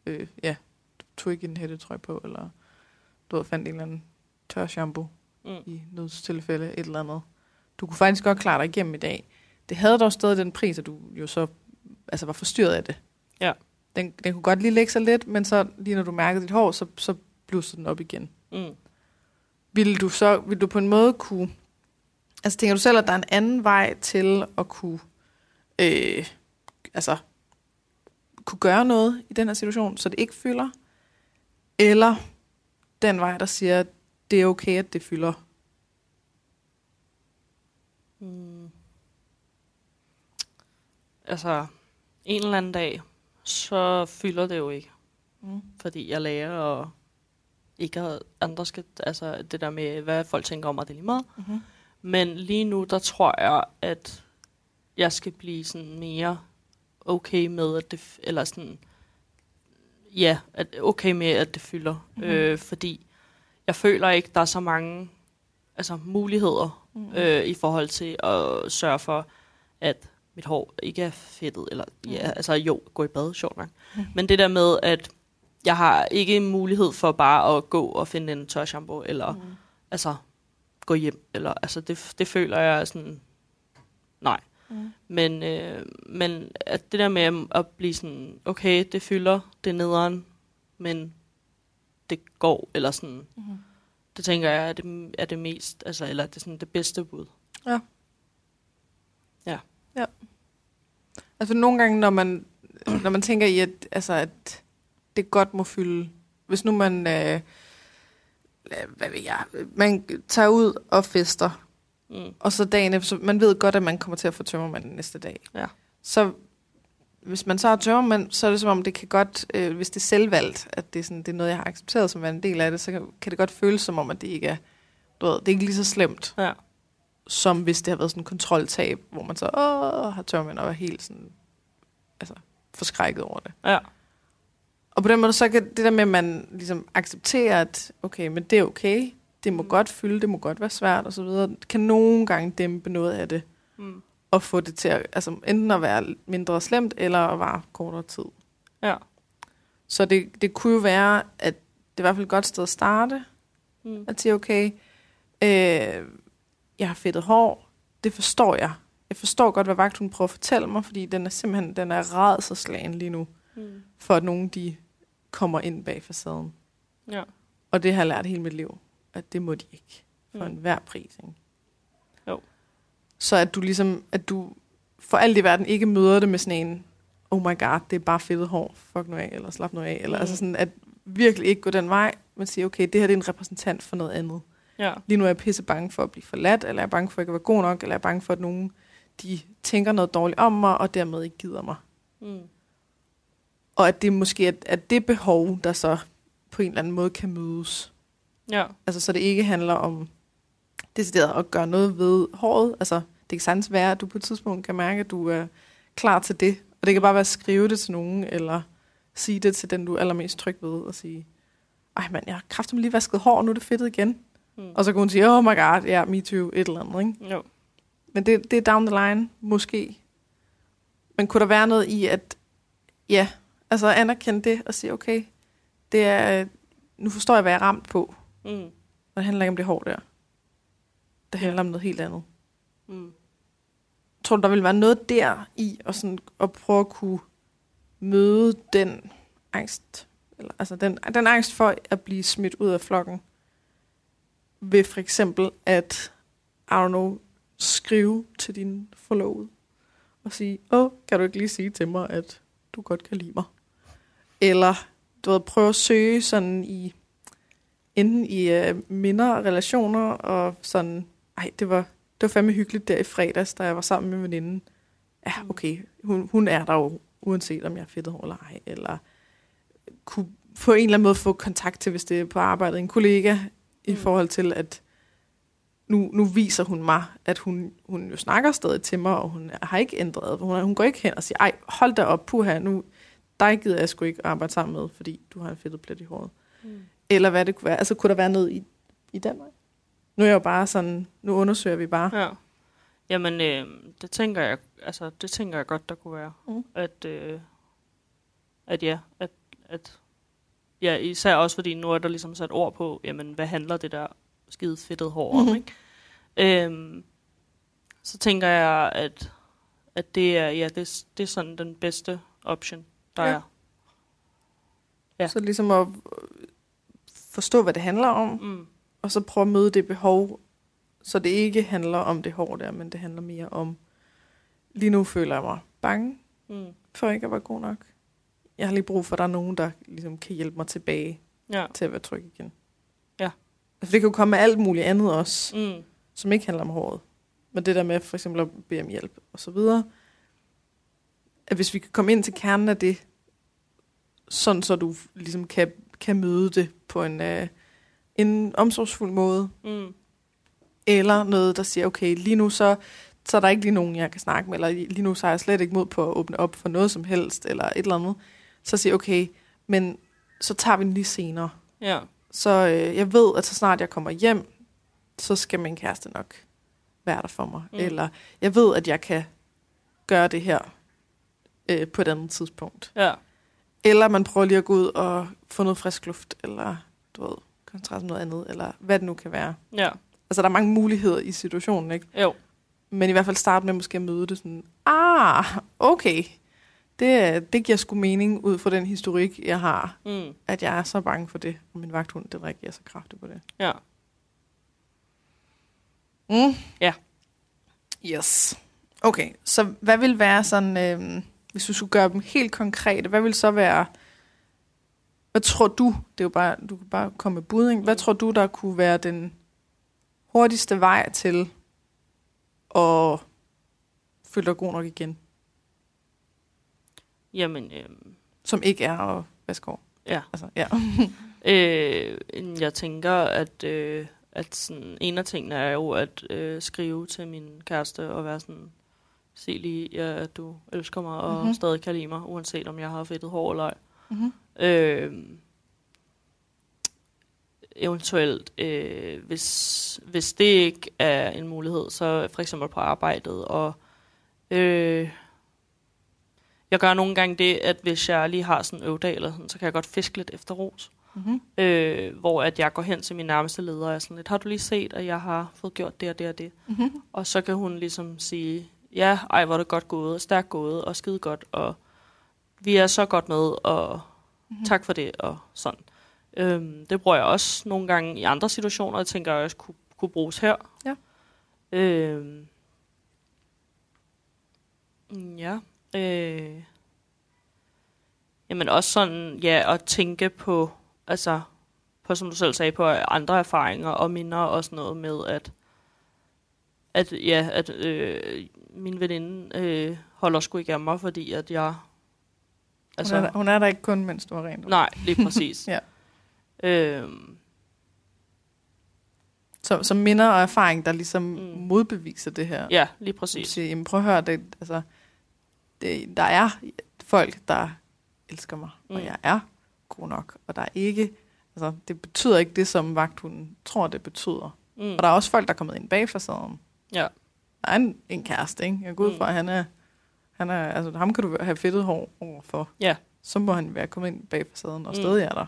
[SPEAKER 1] øh, ja, du tog ikke en hættetrøje på, eller du havde fandt en eller anden tør shampoo
[SPEAKER 2] Mm.
[SPEAKER 1] i nødstilfælde, et eller andet. Du kunne faktisk godt klare dig igennem i dag. Det havde dog stadig den pris, at du jo så altså var forstyrret af det.
[SPEAKER 2] Ja.
[SPEAKER 1] Den, den kunne godt lige lægge sig lidt, men så lige når du mærkede dit hår, så, så blussede den op igen.
[SPEAKER 2] Mm.
[SPEAKER 1] Vil du så vil du på en måde kunne... Altså tænker du selv, at der er en anden vej til at kunne... Øh, altså kunne gøre noget i den her situation, så det ikke fylder? Eller den vej, der siger, at det er okay, at det fylder?
[SPEAKER 2] Mm. Altså, en eller anden dag, så fylder det jo ikke.
[SPEAKER 1] Mm.
[SPEAKER 2] Fordi jeg lærer, og ikke at andre skal, altså det der med, hvad folk tænker om, og det er lige meget.
[SPEAKER 1] Mm-hmm.
[SPEAKER 2] Men lige nu, der tror jeg, at jeg skal blive sådan mere okay med, at det, eller sådan, ja, at okay med, at det fylder.
[SPEAKER 1] Mhm.
[SPEAKER 2] Mm-hmm. Øh, fordi jeg føler ikke, der er så mange altså, muligheder
[SPEAKER 1] Mm.
[SPEAKER 2] øh, i forhold til at sørge for, at mit hår ikke er fedtet, eller ja,
[SPEAKER 1] Mhm.
[SPEAKER 2] altså jo, gå i bad, sjovt nok.
[SPEAKER 1] Mhm.
[SPEAKER 2] Men det der med, at jeg har ikke mulighed for bare at gå og finde en tør shampoo, eller
[SPEAKER 1] Mm.
[SPEAKER 2] altså gå hjem, eller altså det, det føler jeg sådan, nej.
[SPEAKER 1] Mm.
[SPEAKER 2] Men, øh, men at det der med at- blive sådan, okay, det fylder, det er nederen, men det går, eller sådan,
[SPEAKER 1] Mm.
[SPEAKER 2] det tænker jeg er det, er det mest, altså, eller det er sådan det bedste bud.
[SPEAKER 1] Altså nogle gange, når man, når man tænker i, at, altså, at det godt må fylde, hvis nu man, øh, hvad ved jeg, man tager ud og fester,
[SPEAKER 2] Mm.
[SPEAKER 1] og så dagen efter, så man ved godt, at man kommer til at få tømmermand næste dag.
[SPEAKER 2] Ja.
[SPEAKER 1] Så hvis man så har tømmermand, så er det som om, det kan godt, øh, hvis det er selvvalgt, at det er, sådan, det er noget, jeg har accepteret som en del af det, så kan, kan det godt føles som om, at det ikke er, du ved, det er ikke lige så slemt,
[SPEAKER 2] Ja.
[SPEAKER 1] som hvis det har været sådan en kontroltab, hvor man så åh, har tømmermand og er helt sådan, altså, forskrækket over det.
[SPEAKER 2] Ja.
[SPEAKER 1] Og på den måde, så kan det der med, at man ligesom accepterer, at okay, men det er okay, det må
[SPEAKER 2] Mm.
[SPEAKER 1] godt fylde, det må godt være svært og så videre, kan nogle gange dæmpe noget af det,
[SPEAKER 2] Mm.
[SPEAKER 1] og få det til at, altså enten at være mindre slemt, eller at vare kortere tid.
[SPEAKER 2] Ja.
[SPEAKER 1] Så det, det kunne jo være, at det er i hvert fald et godt sted at starte,
[SPEAKER 2] Mm.
[SPEAKER 1] at sige, okay, øh, jeg har fedtet hår, det forstår jeg. Jeg forstår godt, hvad vagthunden prøver at fortælle mig, fordi den er simpelthen den er rædselslagen lige nu,
[SPEAKER 2] Mm.
[SPEAKER 1] for at nogen de kommer ind bag facaden.
[SPEAKER 2] Ja.
[SPEAKER 1] Og det har jeg lært hele mit liv, at det må de ikke for
[SPEAKER 2] Mm.
[SPEAKER 1] enhver pris. Ikke?
[SPEAKER 2] Jo.
[SPEAKER 1] Så at du ligesom, at du for alt i verden ikke møder det med sådan en, oh my god, det er bare fedtet hår, fuck nu af, eller slap nu af, eller
[SPEAKER 2] Mm.
[SPEAKER 1] altså sådan, at virkelig ikke gå den vej, men sige, okay, det her det er en repræsentant for noget andet.
[SPEAKER 2] Ja.
[SPEAKER 1] Lige nu er jeg pisse bange for at blive forladt, eller jeg er bange for at ikke at være god nok, eller jeg er bange for, at nogen de tænker noget dårligt om mig, og dermed ikke gider mig.
[SPEAKER 2] Mm.
[SPEAKER 1] Og at det måske er, at det behov, der så på en eller anden måde kan mødes.
[SPEAKER 2] Ja.
[SPEAKER 1] Altså, så det ikke handler om decideret at gøre noget ved håret. Altså, det kan sagtens være, at du på et tidspunkt kan mærke, at du er klar til det. Og det kan bare være at skrive det til nogen, eller sige det til den, du er allermest tryg ved, og sige, ej mand, jeg har kraftigt lige vasket hår, nu er det fedtet igen.
[SPEAKER 2] Mm.
[SPEAKER 1] Og så kan hun sige, oh my god, ja, me too, et eller andet, ikke?
[SPEAKER 2] Jo.
[SPEAKER 1] Men det, det er down the line, måske. Men kunne der være noget i, at ja, altså anerkende det og sige, okay, det er, nu forstår jeg, hvad jeg er ramt på.
[SPEAKER 2] Mm.
[SPEAKER 1] Og det handler ikke om det hår der. Det handler om noget helt andet.
[SPEAKER 2] Mm.
[SPEAKER 1] Tror du, der vil være noget der i at, sådan, at prøve at kunne møde den angst, eller, altså den, den angst for at blive smidt ud af flokken, ved for eksempel at, I don't know, skrive til din forlovede, og sige, åh, kan du ikke lige sige til mig, at du godt kan lide mig? Eller, du ved, prøve at søge sådan i, enten i øh, minder og relationer, og sådan, ej, det var, det var fandme hyggeligt der i fredags, da jeg var sammen med veninden. Ja, okay, hun, hun er der jo, uanset om jeg er fedtet hår eller ej, eller kunne på en eller anden måde få kontakt til, hvis det er på arbejdet, en kollega, i
[SPEAKER 2] Mm.
[SPEAKER 1] forhold til, at nu, nu viser hun mig, at hun, hun jo snakker stadig til mig, og hun har ikke ændret. Hun, hun går ikke hen og siger, ej, hold da op, puha, nu, dig gider jeg sgu ikke arbejde sammen med, fordi du har en fedtet plet i håret.
[SPEAKER 2] Mm.
[SPEAKER 1] Eller hvad det kunne være. Altså, kunne der være noget i, i vej? Nu er jeg jo bare sådan, nu undersøger vi bare.
[SPEAKER 2] Ja. Jamen, øh, det tænker jeg, altså, det tænker jeg godt, der kunne være.
[SPEAKER 1] Mm.
[SPEAKER 2] At, øh, at ja, at, at, ja, især også fordi nu er der ligesom sat ord på, jamen, hvad handler det der skide fedtet hår om,
[SPEAKER 1] Mhm.
[SPEAKER 2] ikke? Øhm, så tænker jeg, at, at det er, ja, det, det er sådan den bedste option, der
[SPEAKER 1] Ja.
[SPEAKER 2] er. Ja.
[SPEAKER 1] Så ligesom at øh, forstå, hvad det handler om,
[SPEAKER 2] Mm.
[SPEAKER 1] og så prøve at møde det behov, så det ikke handler om det hår der, men det handler mere om, lige nu føler jeg mig bange
[SPEAKER 2] Mm.
[SPEAKER 1] for ikke at være god nok. Jeg har lige brug for, at der er nogen, der ligesom kan hjælpe mig tilbage
[SPEAKER 2] Ja.
[SPEAKER 1] til at være tryg igen.
[SPEAKER 2] Ja.
[SPEAKER 1] Altså det kan jo komme med alt muligt andet også,
[SPEAKER 2] Mm.
[SPEAKER 1] som ikke handler om håret. Men det der med for eksempel at bede om hjælp og så videre, at hvis vi kan komme ind til kernen af det, sådan så du ligesom kan, kan møde det på en, øh, en omsorgsfuld måde,
[SPEAKER 2] Mm.
[SPEAKER 1] eller noget, der siger, okay, lige nu så, så er der ikke lige nogen, jeg kan snakke med, eller lige nu så har jeg slet ikke mod på at åbne op for noget som helst, eller et eller andet. Så siger okay, men så tager vi den lige senere.
[SPEAKER 2] Ja.
[SPEAKER 1] Så øh, jeg ved, at så snart jeg kommer hjem, så skal min kæreste nok være der for mig.
[SPEAKER 2] Mm.
[SPEAKER 1] Eller jeg ved, at jeg kan gøre det her øh, på et andet tidspunkt.
[SPEAKER 2] Ja.
[SPEAKER 1] Eller man prøver lige at gå ud og få noget frisk luft, eller du ved, sig om noget andet, eller hvad det nu kan være.
[SPEAKER 2] Ja.
[SPEAKER 1] Altså, der er mange muligheder i situationen, ikke?
[SPEAKER 2] Jo.
[SPEAKER 1] Men i hvert fald starte med måske at møde det sådan, ah, okay, det, det giver sgu mening ud fra den historik, jeg har,
[SPEAKER 2] Mm.
[SPEAKER 1] at jeg er så bange for det, og min vagthund, den reagerer så kraftigt på det.
[SPEAKER 2] Ja.
[SPEAKER 1] Mm.
[SPEAKER 2] Ja.
[SPEAKER 1] Yes. Okay, så hvad vil være sådan, øh, hvis du skulle gøre dem helt konkrete, hvad vil så være, hvad tror du, det er jo bare, du kan bare komme med bud, ikke? hvad tror du, der kunne være den hurtigste vej til at føle dig god nok igen,
[SPEAKER 2] Jamen, øhm,
[SPEAKER 1] som ikke er at vaske hår?
[SPEAKER 2] ja.
[SPEAKER 1] Altså, ja.
[SPEAKER 2] Øh, jeg tænker, at, øh, at sådan, en af tingene er jo at øh, skrive til min kæreste og være sådan, se lige, ja, at du elsker mig og
[SPEAKER 1] Mhm.
[SPEAKER 2] mm-hmm. stadig kan lide mig, uanset om jeg har fedtet hår eller ej.
[SPEAKER 1] Mm-hmm.
[SPEAKER 2] Øh, eventuelt, øh, hvis, hvis det ikke er en mulighed, så for eksempel på arbejdet. Og øh, jeg gør nogle gange det, at hvis jeg lige har sådan en øvdag, eller sådan, så kan jeg godt fiske lidt efter ros.
[SPEAKER 1] Mm-hmm.
[SPEAKER 2] Øh, hvor at jeg går hen til min nærmeste leder og er sådan lidt, har du lige set, at jeg har fået gjort det og det og det?
[SPEAKER 1] Mm-hmm.
[SPEAKER 2] Og så kan hun ligesom sige, ja, ej, hvor er det godt gået, og stærkt gået, og skide godt, og vi er så godt med, og mm-hmm. tak for det, og sådan. Øhm, det bruger jeg også nogle gange i andre situationer, og jeg tænker, at jeg også kunne, kunne bruges her.
[SPEAKER 1] Ja.
[SPEAKER 2] Øhm, ja. Øh, jamen også sådan, ja, at tænke på, altså, på som du selv sagde, på andre erfaringer og minder og sådan noget med, at at, ja, at øh, min veninde øh, holder sgu ikke af mig, fordi at jeg...
[SPEAKER 1] Altså, hun, er der, hun er der ikke kun, mens du har rent.
[SPEAKER 2] Nej, lige præcis.
[SPEAKER 1] Ja.
[SPEAKER 2] Øhm,
[SPEAKER 1] Så, så minder og erfaring, der ligesom
[SPEAKER 2] Mm.
[SPEAKER 1] modbeviser det her.
[SPEAKER 2] ja, lige præcis.
[SPEAKER 1] siger, jamen prøv at høre, det, altså, det, der er folk, der elsker mig, mm. og jeg er god nok, og der er ikke, altså, det betyder ikke det, som vagthunden tror, det betyder. Mm. Og der er også folk, der er kommet ind bag facaden.
[SPEAKER 2] Ja.
[SPEAKER 1] En, en kæreste, ikke? Jeg går ud
[SPEAKER 2] Mm.
[SPEAKER 1] fra, at han er, han er, altså ham kan du have fedtet hår overfor.
[SPEAKER 2] Ja.
[SPEAKER 1] Så må han være kommet ind bag facaden, og
[SPEAKER 2] Mm.
[SPEAKER 1] stadig er der.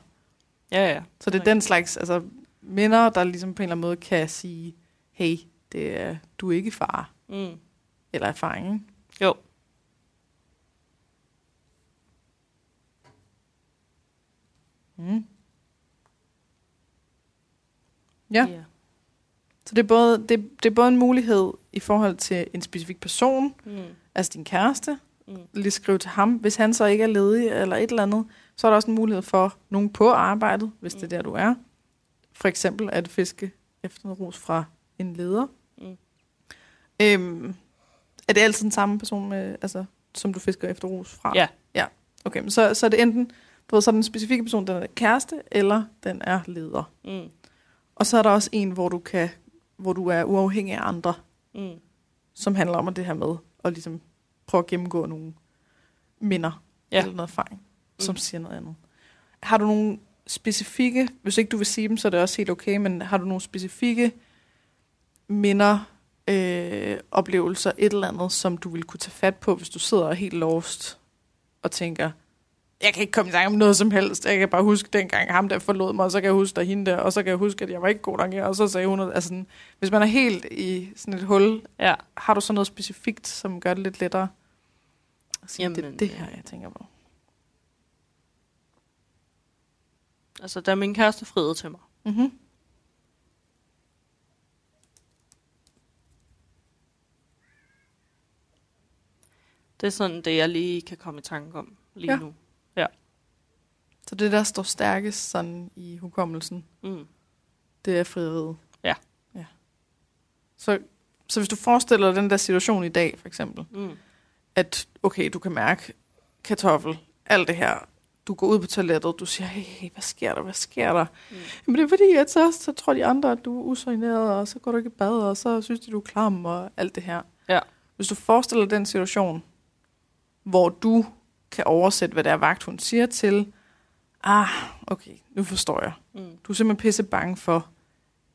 [SPEAKER 2] Ja, ja.
[SPEAKER 1] Så det er den slags altså, minder, der ligesom på en eller anden måde kan sige, hey, det er, du er ikke far,
[SPEAKER 2] Mm.
[SPEAKER 1] eller erfaring.
[SPEAKER 2] Jo.
[SPEAKER 1] Mm. Ja.
[SPEAKER 2] ja.
[SPEAKER 1] Så det er, både, det, det er både en mulighed i forhold til en specifik person,
[SPEAKER 2] Mm.
[SPEAKER 1] altså din kæreste,
[SPEAKER 2] Mm.
[SPEAKER 1] lige skrive til ham. Hvis han så ikke er ledig eller et eller andet, så er der også en mulighed for nogen på arbejdet, hvis det er
[SPEAKER 2] Mm.
[SPEAKER 1] der, du er. For eksempel at fiske efter noget ros fra en leder.
[SPEAKER 2] Mm.
[SPEAKER 1] Øhm, er det altid den samme person, med, altså, som du fisker efter ros fra?
[SPEAKER 2] Ja.
[SPEAKER 1] Ja, okay. Men så, så er det enten, du ved, så er den specifikke person, den er kæreste, eller den er leder.
[SPEAKER 2] Mm.
[SPEAKER 1] Og så er der også en, hvor du kan, hvor du er uafhængig af andre,
[SPEAKER 2] Mm.
[SPEAKER 1] som handler om at det her med at ligesom prøve at gennemgå nogle minder
[SPEAKER 2] Ja.
[SPEAKER 1] eller noget erfaring, som
[SPEAKER 2] Mm.
[SPEAKER 1] siger noget andet. Har du nogle specifikke, hvis ikke du vil sige dem, så er det også helt okay, men har du nogle specifikke minder, øh, oplevelser, et eller andet, som du vil kunne tage fat på, hvis du sidder helt lost og tænker, jeg kan ikke komme i tanke om noget som helst. Jeg kan bare huske dengang ham der forlod mig, og så kan jeg huske der hende der, og så kan jeg huske, at jeg var ikke god nok her, og så sagde hun noget. Altså, sådan, hvis man er helt i sådan et hul,
[SPEAKER 2] Ja.
[SPEAKER 1] har du så noget specifikt, som gør det lidt lettere? At sige, det er
[SPEAKER 2] Jamen,
[SPEAKER 1] det her, jeg tænker på.
[SPEAKER 2] Altså, da min kæreste friede til mig,
[SPEAKER 1] Mm-hmm.
[SPEAKER 2] det er sådan det, jeg lige kan komme i tanke om lige
[SPEAKER 1] Ja.
[SPEAKER 2] nu.
[SPEAKER 1] Så det, der står stærkest sådan i hukommelsen,
[SPEAKER 2] Mm.
[SPEAKER 1] det er frieriet.
[SPEAKER 2] Ja.
[SPEAKER 1] ja. Så, så hvis du forestiller dig den der situation i dag, for eksempel,
[SPEAKER 2] Mm.
[SPEAKER 1] at okay, du kan mærke kartoffel, alt det her, du går ud på toilettet, du siger, hey, hvad sker der, hvad sker der? Mm. Jamen det er fordi, at så, så tror de andre, at du er usorineret, og så går du ikke i bad, og så synes de, du er klam, og alt det her.
[SPEAKER 2] Ja.
[SPEAKER 1] Hvis du forestiller den situation, hvor du kan oversætte, hvad der er vagt, hun siger til, ah, okay, nu forstår jeg.
[SPEAKER 2] Mm.
[SPEAKER 1] Du er simpelthen pisse bange for,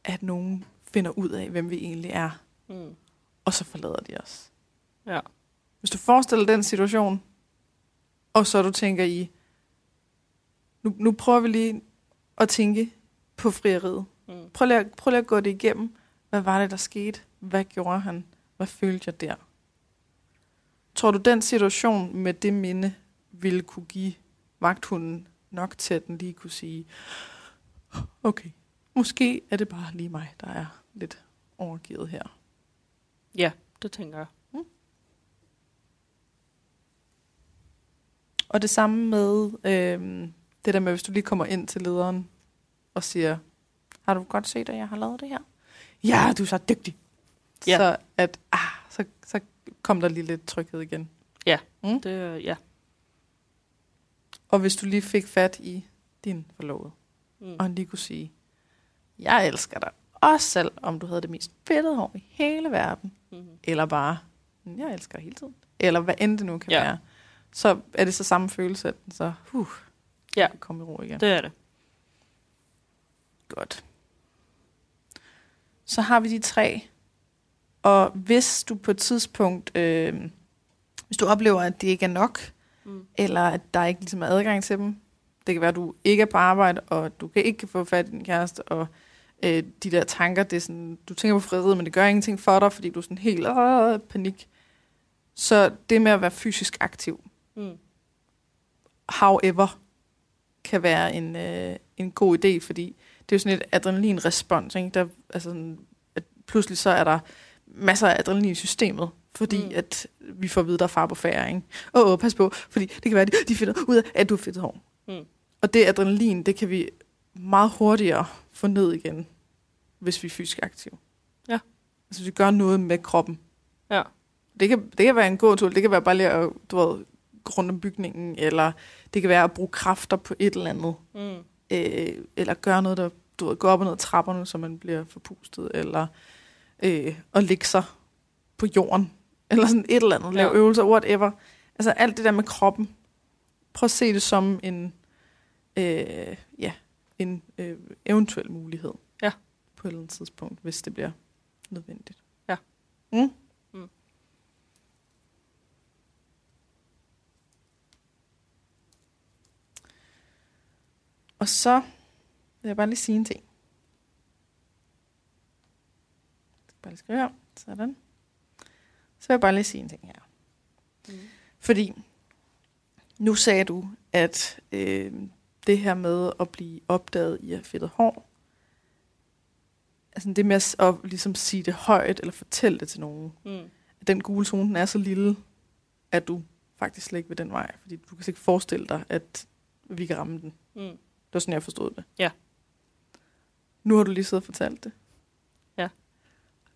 [SPEAKER 1] at nogen finder ud af, hvem vi egentlig er,
[SPEAKER 2] Mm.
[SPEAKER 1] og så forlader de os.
[SPEAKER 2] Ja.
[SPEAKER 1] Hvis du forestiller den situation, og så du tænker i, nu, nu prøver vi lige at tænke på frieriet.
[SPEAKER 2] Mm.
[SPEAKER 1] Prøv lige, at, prøv lige at gå det igennem. Hvad var det, der skete? Hvad gjorde han? Hvad følte jeg der? Tror du, den situation med det minde ville kunne give vagthunden nok til, at den lige kunne sige, okay, måske er det bare lige mig, der er lidt overgivet her.
[SPEAKER 2] Ja, det tænker jeg.
[SPEAKER 1] Og det samme med øhm, det der med, hvis du lige kommer ind til lederen og siger, har du godt set, at jeg har lavet det her? Ja, du er så dygtig.
[SPEAKER 2] Ja.
[SPEAKER 1] Så, at, ah, så, så kom der lige lidt tryghed igen. Mm.
[SPEAKER 2] Det, øh, ja.
[SPEAKER 1] Og hvis du lige fik fat i din forlovede,
[SPEAKER 2] Mm.
[SPEAKER 1] og han lige kunne sige, jeg elsker dig, også selv om du havde det mest fedtede hår i hele verden,
[SPEAKER 2] Mm-hmm.
[SPEAKER 1] eller bare, "Mm, jeg elsker dig hele tiden, eller hvad end det nu kan
[SPEAKER 2] Ja.
[SPEAKER 1] være, så er det så samme følelse, at den så, huh,
[SPEAKER 2] Ja.
[SPEAKER 1] komme i ro igen.
[SPEAKER 2] Det er det.
[SPEAKER 1] Godt. Så har vi de tre. Og hvis du på et tidspunkt, øh, hvis du oplever, at det ikke er nok,
[SPEAKER 2] Mm.
[SPEAKER 1] eller at der ikke ligesom er adgang til dem, det kan være, at du ikke er på arbejde, og du kan ikke få fat i din kæreste, og øh, de der tanker, det er sådan, du tænker på frihed, men det gør ingenting for dig, fordi du er sådan helt øh, panik. Så det med at være fysisk aktiv,
[SPEAKER 2] Mm.
[SPEAKER 1] however, kan være en, øh, en god idé, fordi det er jo sådan et adrenalinrespons, ikke? Der, altså sådan, at pludselig så er der masser af adrenalin i systemet, fordi
[SPEAKER 2] Mm.
[SPEAKER 1] at vi får at vide, der er far på færre, ikke? Åh, åh, pas på, fordi det kan være, at de, de finder ud af, at du har fedt hår.
[SPEAKER 2] Mm.
[SPEAKER 1] Og det adrenalin, det kan vi meget hurtigere få ned igen, hvis vi er fysisk aktive.
[SPEAKER 2] Ja.
[SPEAKER 1] Altså, vi gør noget med kroppen.
[SPEAKER 2] Ja.
[SPEAKER 1] Det kan, det kan være en god tur, det kan være bare lige at, du ved, gå rundt om bygningen, eller det kan være at bruge kræfter på et eller andet,
[SPEAKER 2] Mm.
[SPEAKER 1] øh, eller gøre noget, der du ved, går op og ned ad trapperne, så man bliver forpustet, eller øh, at ligge sig på jorden, eller sådan et eller andet, lave
[SPEAKER 2] Ja.
[SPEAKER 1] øvelser, whatever. Altså alt det der med kroppen, prøv at se det som en, øh, ja, en øh, eventuel mulighed.
[SPEAKER 2] Ja.
[SPEAKER 1] På et eller andet tidspunkt, hvis det bliver nødvendigt.
[SPEAKER 2] Ja.
[SPEAKER 1] Mm?
[SPEAKER 2] Mm.
[SPEAKER 1] Og så vil jeg bare lige sige en ting. Jeg skal bare lige skrive her. Sådan. Så vil jeg bare lige sige en ting her.
[SPEAKER 2] Mm.
[SPEAKER 1] Fordi nu sagde du, at øh, det her med at blive opdaget i at fedtet hår, altså det med at, at ligesom sige det højt, eller fortælle det til nogen,
[SPEAKER 2] Mm.
[SPEAKER 1] at den gule zone den er så lille, at du faktisk slet ikke vil den vej, fordi du kan slet ikke forestille dig, at vi kan ramme den.
[SPEAKER 2] Mm.
[SPEAKER 1] Det var sådan, jeg forstod det.
[SPEAKER 2] Ja.
[SPEAKER 1] Nu har du lige siddet og fortalt det.
[SPEAKER 2] Ja.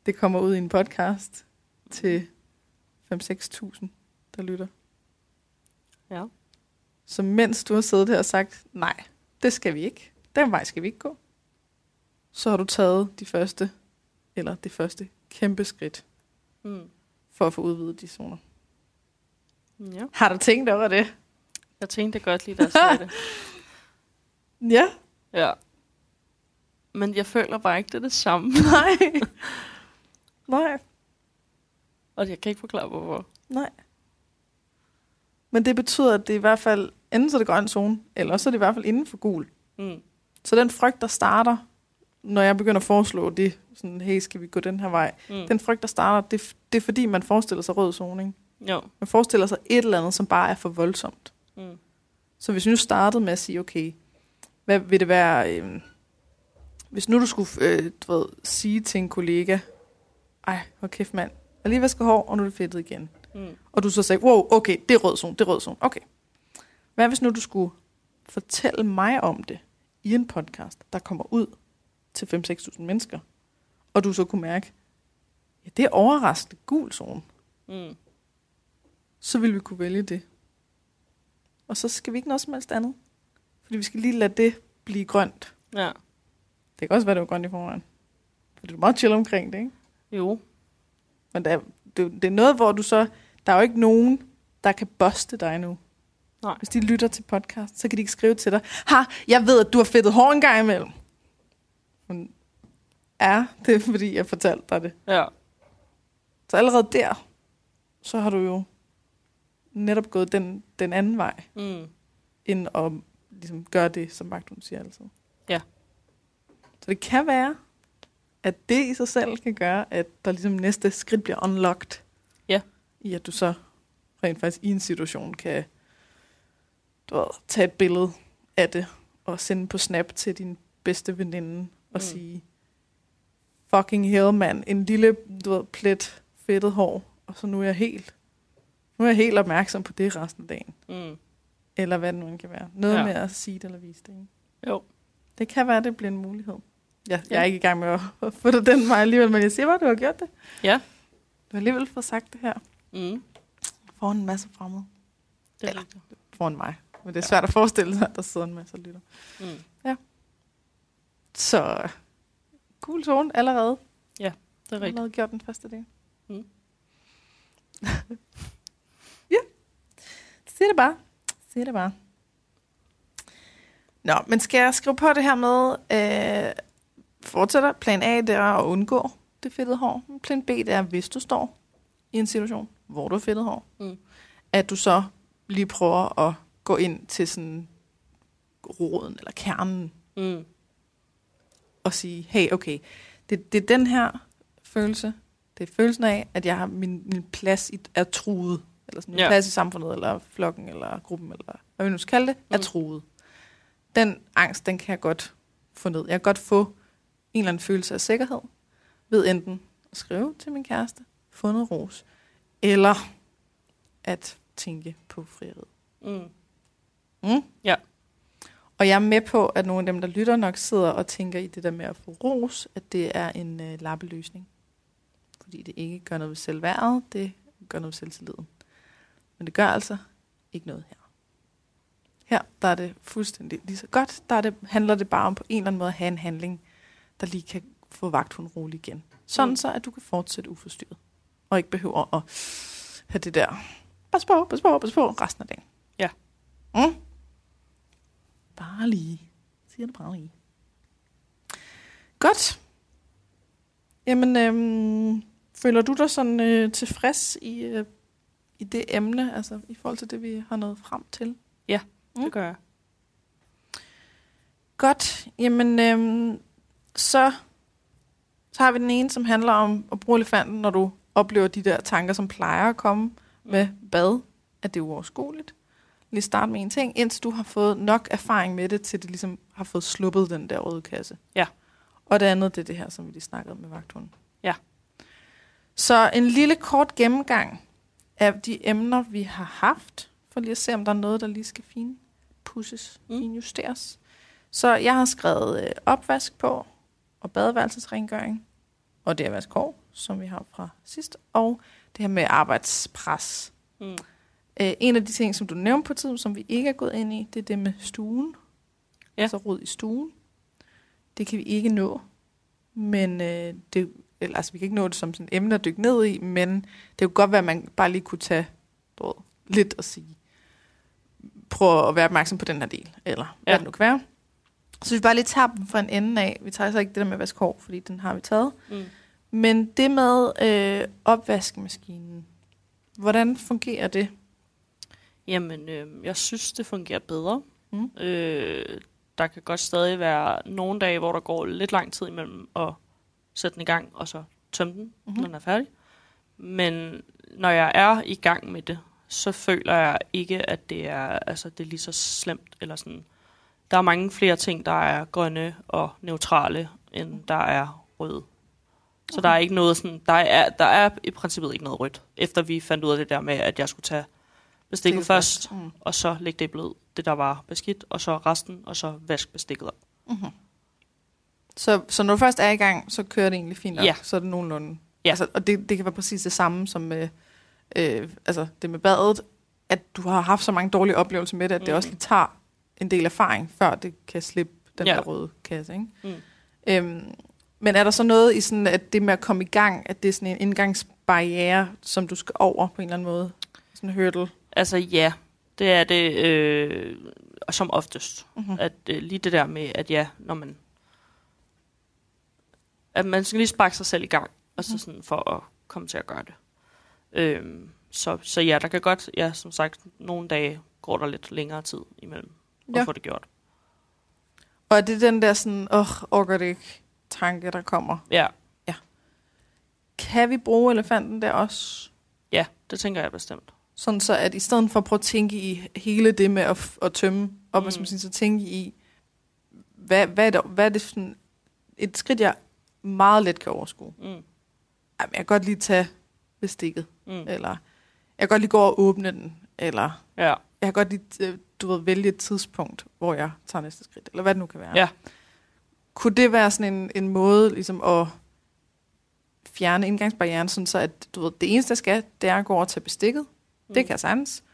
[SPEAKER 1] Det kommer ud i en podcast til 5-6.000, der lytter.
[SPEAKER 2] Ja.
[SPEAKER 1] Så mens du har siddet her og sagt, nej, det skal vi ikke. Den vej skal vi ikke gå. Så har du taget de første, eller det første kæmpe skridt
[SPEAKER 2] Mm.
[SPEAKER 1] for at få udvidet de zoner.
[SPEAKER 2] Ja.
[SPEAKER 1] Har du tænkt over det?
[SPEAKER 2] Jeg tænkte godt lige, da jeg sagde det.
[SPEAKER 1] Ja.
[SPEAKER 2] Ja. Men jeg føler bare ikke, det er det samme.
[SPEAKER 1] Nej. nej,
[SPEAKER 2] Og jeg kan ikke forklare, hvorfor.
[SPEAKER 1] nej. Men det betyder, at det i hvert fald, enten så er det grøn zone, eller så er det i hvert fald inden for gul.
[SPEAKER 2] Mm.
[SPEAKER 1] Så den frygt, der starter, når jeg begynder at foreslå det, sådan, hey, skal vi gå den her vej?
[SPEAKER 2] Mm.
[SPEAKER 1] Den frygt, der starter, det, det er fordi, man forestiller sig rød zone, ikke?
[SPEAKER 2] Jo.
[SPEAKER 1] Man forestiller sig et eller andet, som bare er for voldsomt.
[SPEAKER 2] Mm.
[SPEAKER 1] Så hvis vi nu startede med at sige, okay, hvad vil det være, øh, hvis nu du skulle øh, du ved, sige til en kollega, ej, hvor kæft mand, har lige vasket hår, og nu er det fedtet igen.
[SPEAKER 2] Mm.
[SPEAKER 1] Og du så sagde, wow, okay, det er rød zone, det er rød zone, okay. Hvad hvis nu du skulle fortælle mig om det i en podcast, der kommer ud til 5-6.000 mennesker, og du så kunne mærke, ja, det er overraskende gul zone,
[SPEAKER 2] Mm.
[SPEAKER 1] så ville vi kunne vælge det. og så skal vi ikke noget som helst andet. Fordi vi skal lige lade det blive grønt.
[SPEAKER 2] Ja.
[SPEAKER 1] Det kan også være, det var grønt i forvejen. For det er meget chill omkring det, ikke?
[SPEAKER 2] Jo.
[SPEAKER 1] Men det er, det, det er noget, hvor du så... Der er jo ikke nogen, der kan boste dig nu.
[SPEAKER 2] Nej.
[SPEAKER 1] Hvis de lytter til podcast, så kan de ikke skrive til dig. Ha, jeg ved, at du har fedtet hår en gang imellem. Men er det, er, fordi jeg fortalte dig det.
[SPEAKER 2] Ja.
[SPEAKER 1] Så allerede der, så har du jo netop gået den, den anden vej,
[SPEAKER 2] Mm.
[SPEAKER 1] end at ligesom, gøre det, som Magtun siger altid.
[SPEAKER 2] Ja.
[SPEAKER 1] Så det kan være, at det i sig selv kan gøre, at der ligesom næste skridt bliver unlocked.
[SPEAKER 2] Ja.
[SPEAKER 1] I at du så rent faktisk i en situation kan du ved, tage et billede af det og sende på Snap til din bedste veninde og
[SPEAKER 2] Mm.
[SPEAKER 1] sige, fucking hell, mand, en lille du ved, plet fedtet hår, og så nu er jeg helt, nu er jeg helt opmærksom på det resten af dagen.
[SPEAKER 2] Mm.
[SPEAKER 1] Eller hvad det nu kan være. Noget
[SPEAKER 2] Ja.
[SPEAKER 1] ja. med at sige det eller vise det. Ikke?
[SPEAKER 2] Jo.
[SPEAKER 1] Det kan være, at det bliver en mulighed. Jeg, jeg
[SPEAKER 2] Ja.
[SPEAKER 1] er ikke i gang med at, at få det den vej alligevel, men jeg siger bare, at du har gjort det.
[SPEAKER 2] Ja.
[SPEAKER 1] Du har alligevel fået sagt det her
[SPEAKER 2] Mm.
[SPEAKER 1] foran en masse fremmede.
[SPEAKER 2] Det er
[SPEAKER 1] Eller-
[SPEAKER 2] rigtigt.
[SPEAKER 1] Foran mig. Men det er svært at forestille sig, at der sidder en masse lytter.
[SPEAKER 2] Mm.
[SPEAKER 1] Så cool zone allerede.
[SPEAKER 2] Det er rigtigt.
[SPEAKER 1] allerede gjort den første del.
[SPEAKER 2] Mm.
[SPEAKER 1] ja. Sig det bare. Sig det bare. Nå, men skal jeg skrive på det her med, øh, fortsætter, plan A, det er at undgå det fedtede hår. Plan B, det er, hvis du står i en situation, hvor du har fedtet hår,
[SPEAKER 2] Mm.
[SPEAKER 1] at du så lige prøver at gå ind til sådan roden eller kernen
[SPEAKER 2] Mm.
[SPEAKER 1] og sige, hey, okay, det, det er den her følelse. Det er følelsen af, at jeg har min, min plads i, er truet. Eller sådan, min
[SPEAKER 2] Ja.
[SPEAKER 1] plads i samfundet, eller flokken, eller gruppen, eller hvad vi nu skal kalde det, er
[SPEAKER 2] Mm.
[SPEAKER 1] truet. Den angst, den kan jeg godt få ned. Jeg kan godt få en eller anden følelse af sikkerhed, ved enten at skrive til min kæreste, få noget ros, eller at tænke på frihed.
[SPEAKER 2] Mm.
[SPEAKER 1] Mm?
[SPEAKER 2] Ja.
[SPEAKER 1] Og jeg er med på, at nogle af dem, der lytter nok, sidder og tænker i det der med at få ros, at det er en øh, lappeløsning. Fordi det ikke gør noget ved selvværdet, det gør noget ved selvtilliden. Men det gør altså ikke noget her. Her der er det fuldstændig lige så godt. Der er det, handler det bare om på en eller anden måde at have en handling, der lige kan få vagthunden rolig igen. Sådan
[SPEAKER 2] Mm.
[SPEAKER 1] så, at du kan fortsætte uforstyrret. Og ikke behøver at have det der, pas på, pas på, pas på, resten af dagen.
[SPEAKER 2] Ja.
[SPEAKER 1] Mm. Bare lige. Siger det bare lige. Godt. Jamen, øhm, føler du dig sådan øh, tilfreds i, øh, i det emne, altså i forhold til det, vi har nået frem til? Mm.
[SPEAKER 2] Det gør jeg.
[SPEAKER 1] Godt. Jamen, øhm, så, så har vi den ene, som handler om at bruge elefanten, når du oplever de der tanker, som plejer at komme med bad, at det er uoverskueligt. Lige start med en ting, indtil du har fået nok erfaring med det, til det ligesom har fået sluppet den der røde kasse.
[SPEAKER 2] Ja.
[SPEAKER 1] Og det andet, det er det her, som vi lige snakkede om med vagthunden.
[SPEAKER 2] Ja.
[SPEAKER 1] Så en lille kort gennemgang af de emner, vi har haft, for lige at se, om der er noget, der lige skal fin pushes,
[SPEAKER 2] Mm.
[SPEAKER 1] mm. finjusteres. Så jeg har skrevet øh, opvask på, og badeværelsesrengøring, og det er vaskår, som vi har fra sidst, og det her med arbejdspres.
[SPEAKER 2] Mm.
[SPEAKER 1] Øh, en af de ting, som du nævnte på tiden, som vi ikke er gået ind i, det er det med stuen.
[SPEAKER 2] Ja.
[SPEAKER 1] Altså rod i stuen. Det kan vi ikke nå. Men øh, det, eller, altså, vi kan ikke nå det som sådan et emne at dykke ned i, men det kunne godt være, at man bare lige kunne tage du ved, lidt og sige, prøv at være opmærksom på den her del, eller hvad
[SPEAKER 2] Ja.
[SPEAKER 1] det nu kan være. Så vi bare lige tager dem fra en ende af. Vi tager så ikke det der med vaskår, fordi den har vi taget.
[SPEAKER 2] Mm.
[SPEAKER 1] Men det med øh, opvaskemaskinen, hvordan fungerer det?
[SPEAKER 2] Jamen, øh, jeg synes, det fungerer bedre.
[SPEAKER 1] Mm.
[SPEAKER 2] Øh, der kan godt stadig være nogle dage, hvor der går lidt lang tid imellem at sætte den i gang, og så tømme den, mm-hmm. når den er færdig. Men når jeg er i gang med det, så føler jeg ikke, at det er, altså, det er lige så slemt. Eller sådan. Der er mange flere ting, der er grønne og neutrale, end der er røde. Så der er ikke noget sådan, der er, der er i princippet ikke noget rødt, efter vi fandt ud af det der med, at jeg skulle tage bestikket
[SPEAKER 1] Stikket
[SPEAKER 2] først,
[SPEAKER 1] Mm.
[SPEAKER 2] og så lægge det i blød, det der var beskidt, og så resten, og så vask bestikket op.
[SPEAKER 1] Mm-hmm. Så, så når du først er i gang, så kører det egentlig fint nok?
[SPEAKER 2] Ja.
[SPEAKER 1] Så er det nogenlunde?
[SPEAKER 2] Ja.
[SPEAKER 1] Altså, og det, det kan være præcis det samme som med, øh, altså det med badet. at du har haft så mange dårlige oplevelser med det, at mm. det også lige tager en del erfaring, før det kan slippe den
[SPEAKER 2] Ja.
[SPEAKER 1] der røde kasse. Ikke?
[SPEAKER 2] Mm.
[SPEAKER 1] Øhm, men er der så noget i sådan, at det med at komme i gang, at det er sådan en indgangsbarriere, som du skal over på en eller anden måde? Sådan en hurdle.
[SPEAKER 2] Altså ja, det er det øh, som oftest.
[SPEAKER 1] Mhm.
[SPEAKER 2] At øh, lige det der med, at ja, når man... At man skal lige sparke sig selv i gang, altså sådan for at komme til at gøre det. Øhm, så, så ja, der kan godt, ja, som sagt, nogle dage går der lidt længere tid imellem at
[SPEAKER 1] Ja.
[SPEAKER 2] få det gjort.
[SPEAKER 1] Og er det den der sådan, åh, oh, orker det ikke, tanke, der kommer?
[SPEAKER 2] Ja,
[SPEAKER 1] Kan vi bruge elefanten der også?
[SPEAKER 2] ja, det tænker jeg bestemt.
[SPEAKER 1] Sådan så, at i stedet for at prøve at tænke i hele det med at, at tømme op,
[SPEAKER 2] Mm.
[SPEAKER 1] mm. man så tænke i, hvad, hvad, er det, hvad er det sådan, et skridt, jeg meget let kan overskue.
[SPEAKER 2] Mm,
[SPEAKER 1] Jamen, jeg kan godt lige tage bestikket,
[SPEAKER 2] mm,
[SPEAKER 1] eller jeg kan godt lige gå og åbne den, eller
[SPEAKER 2] ja,
[SPEAKER 1] jeg kan godt lige, øh, du ved, vælge et tidspunkt, hvor jeg tager næste skridt, eller hvad det nu kan være.
[SPEAKER 2] Ja.
[SPEAKER 1] Kunne det være sådan en, en måde ligesom at fjerne indgangsbarrieren, sådan så at du ved, det eneste, jeg skal, det er at gå over til bestikket. Mm. Det kan jeg sagtens.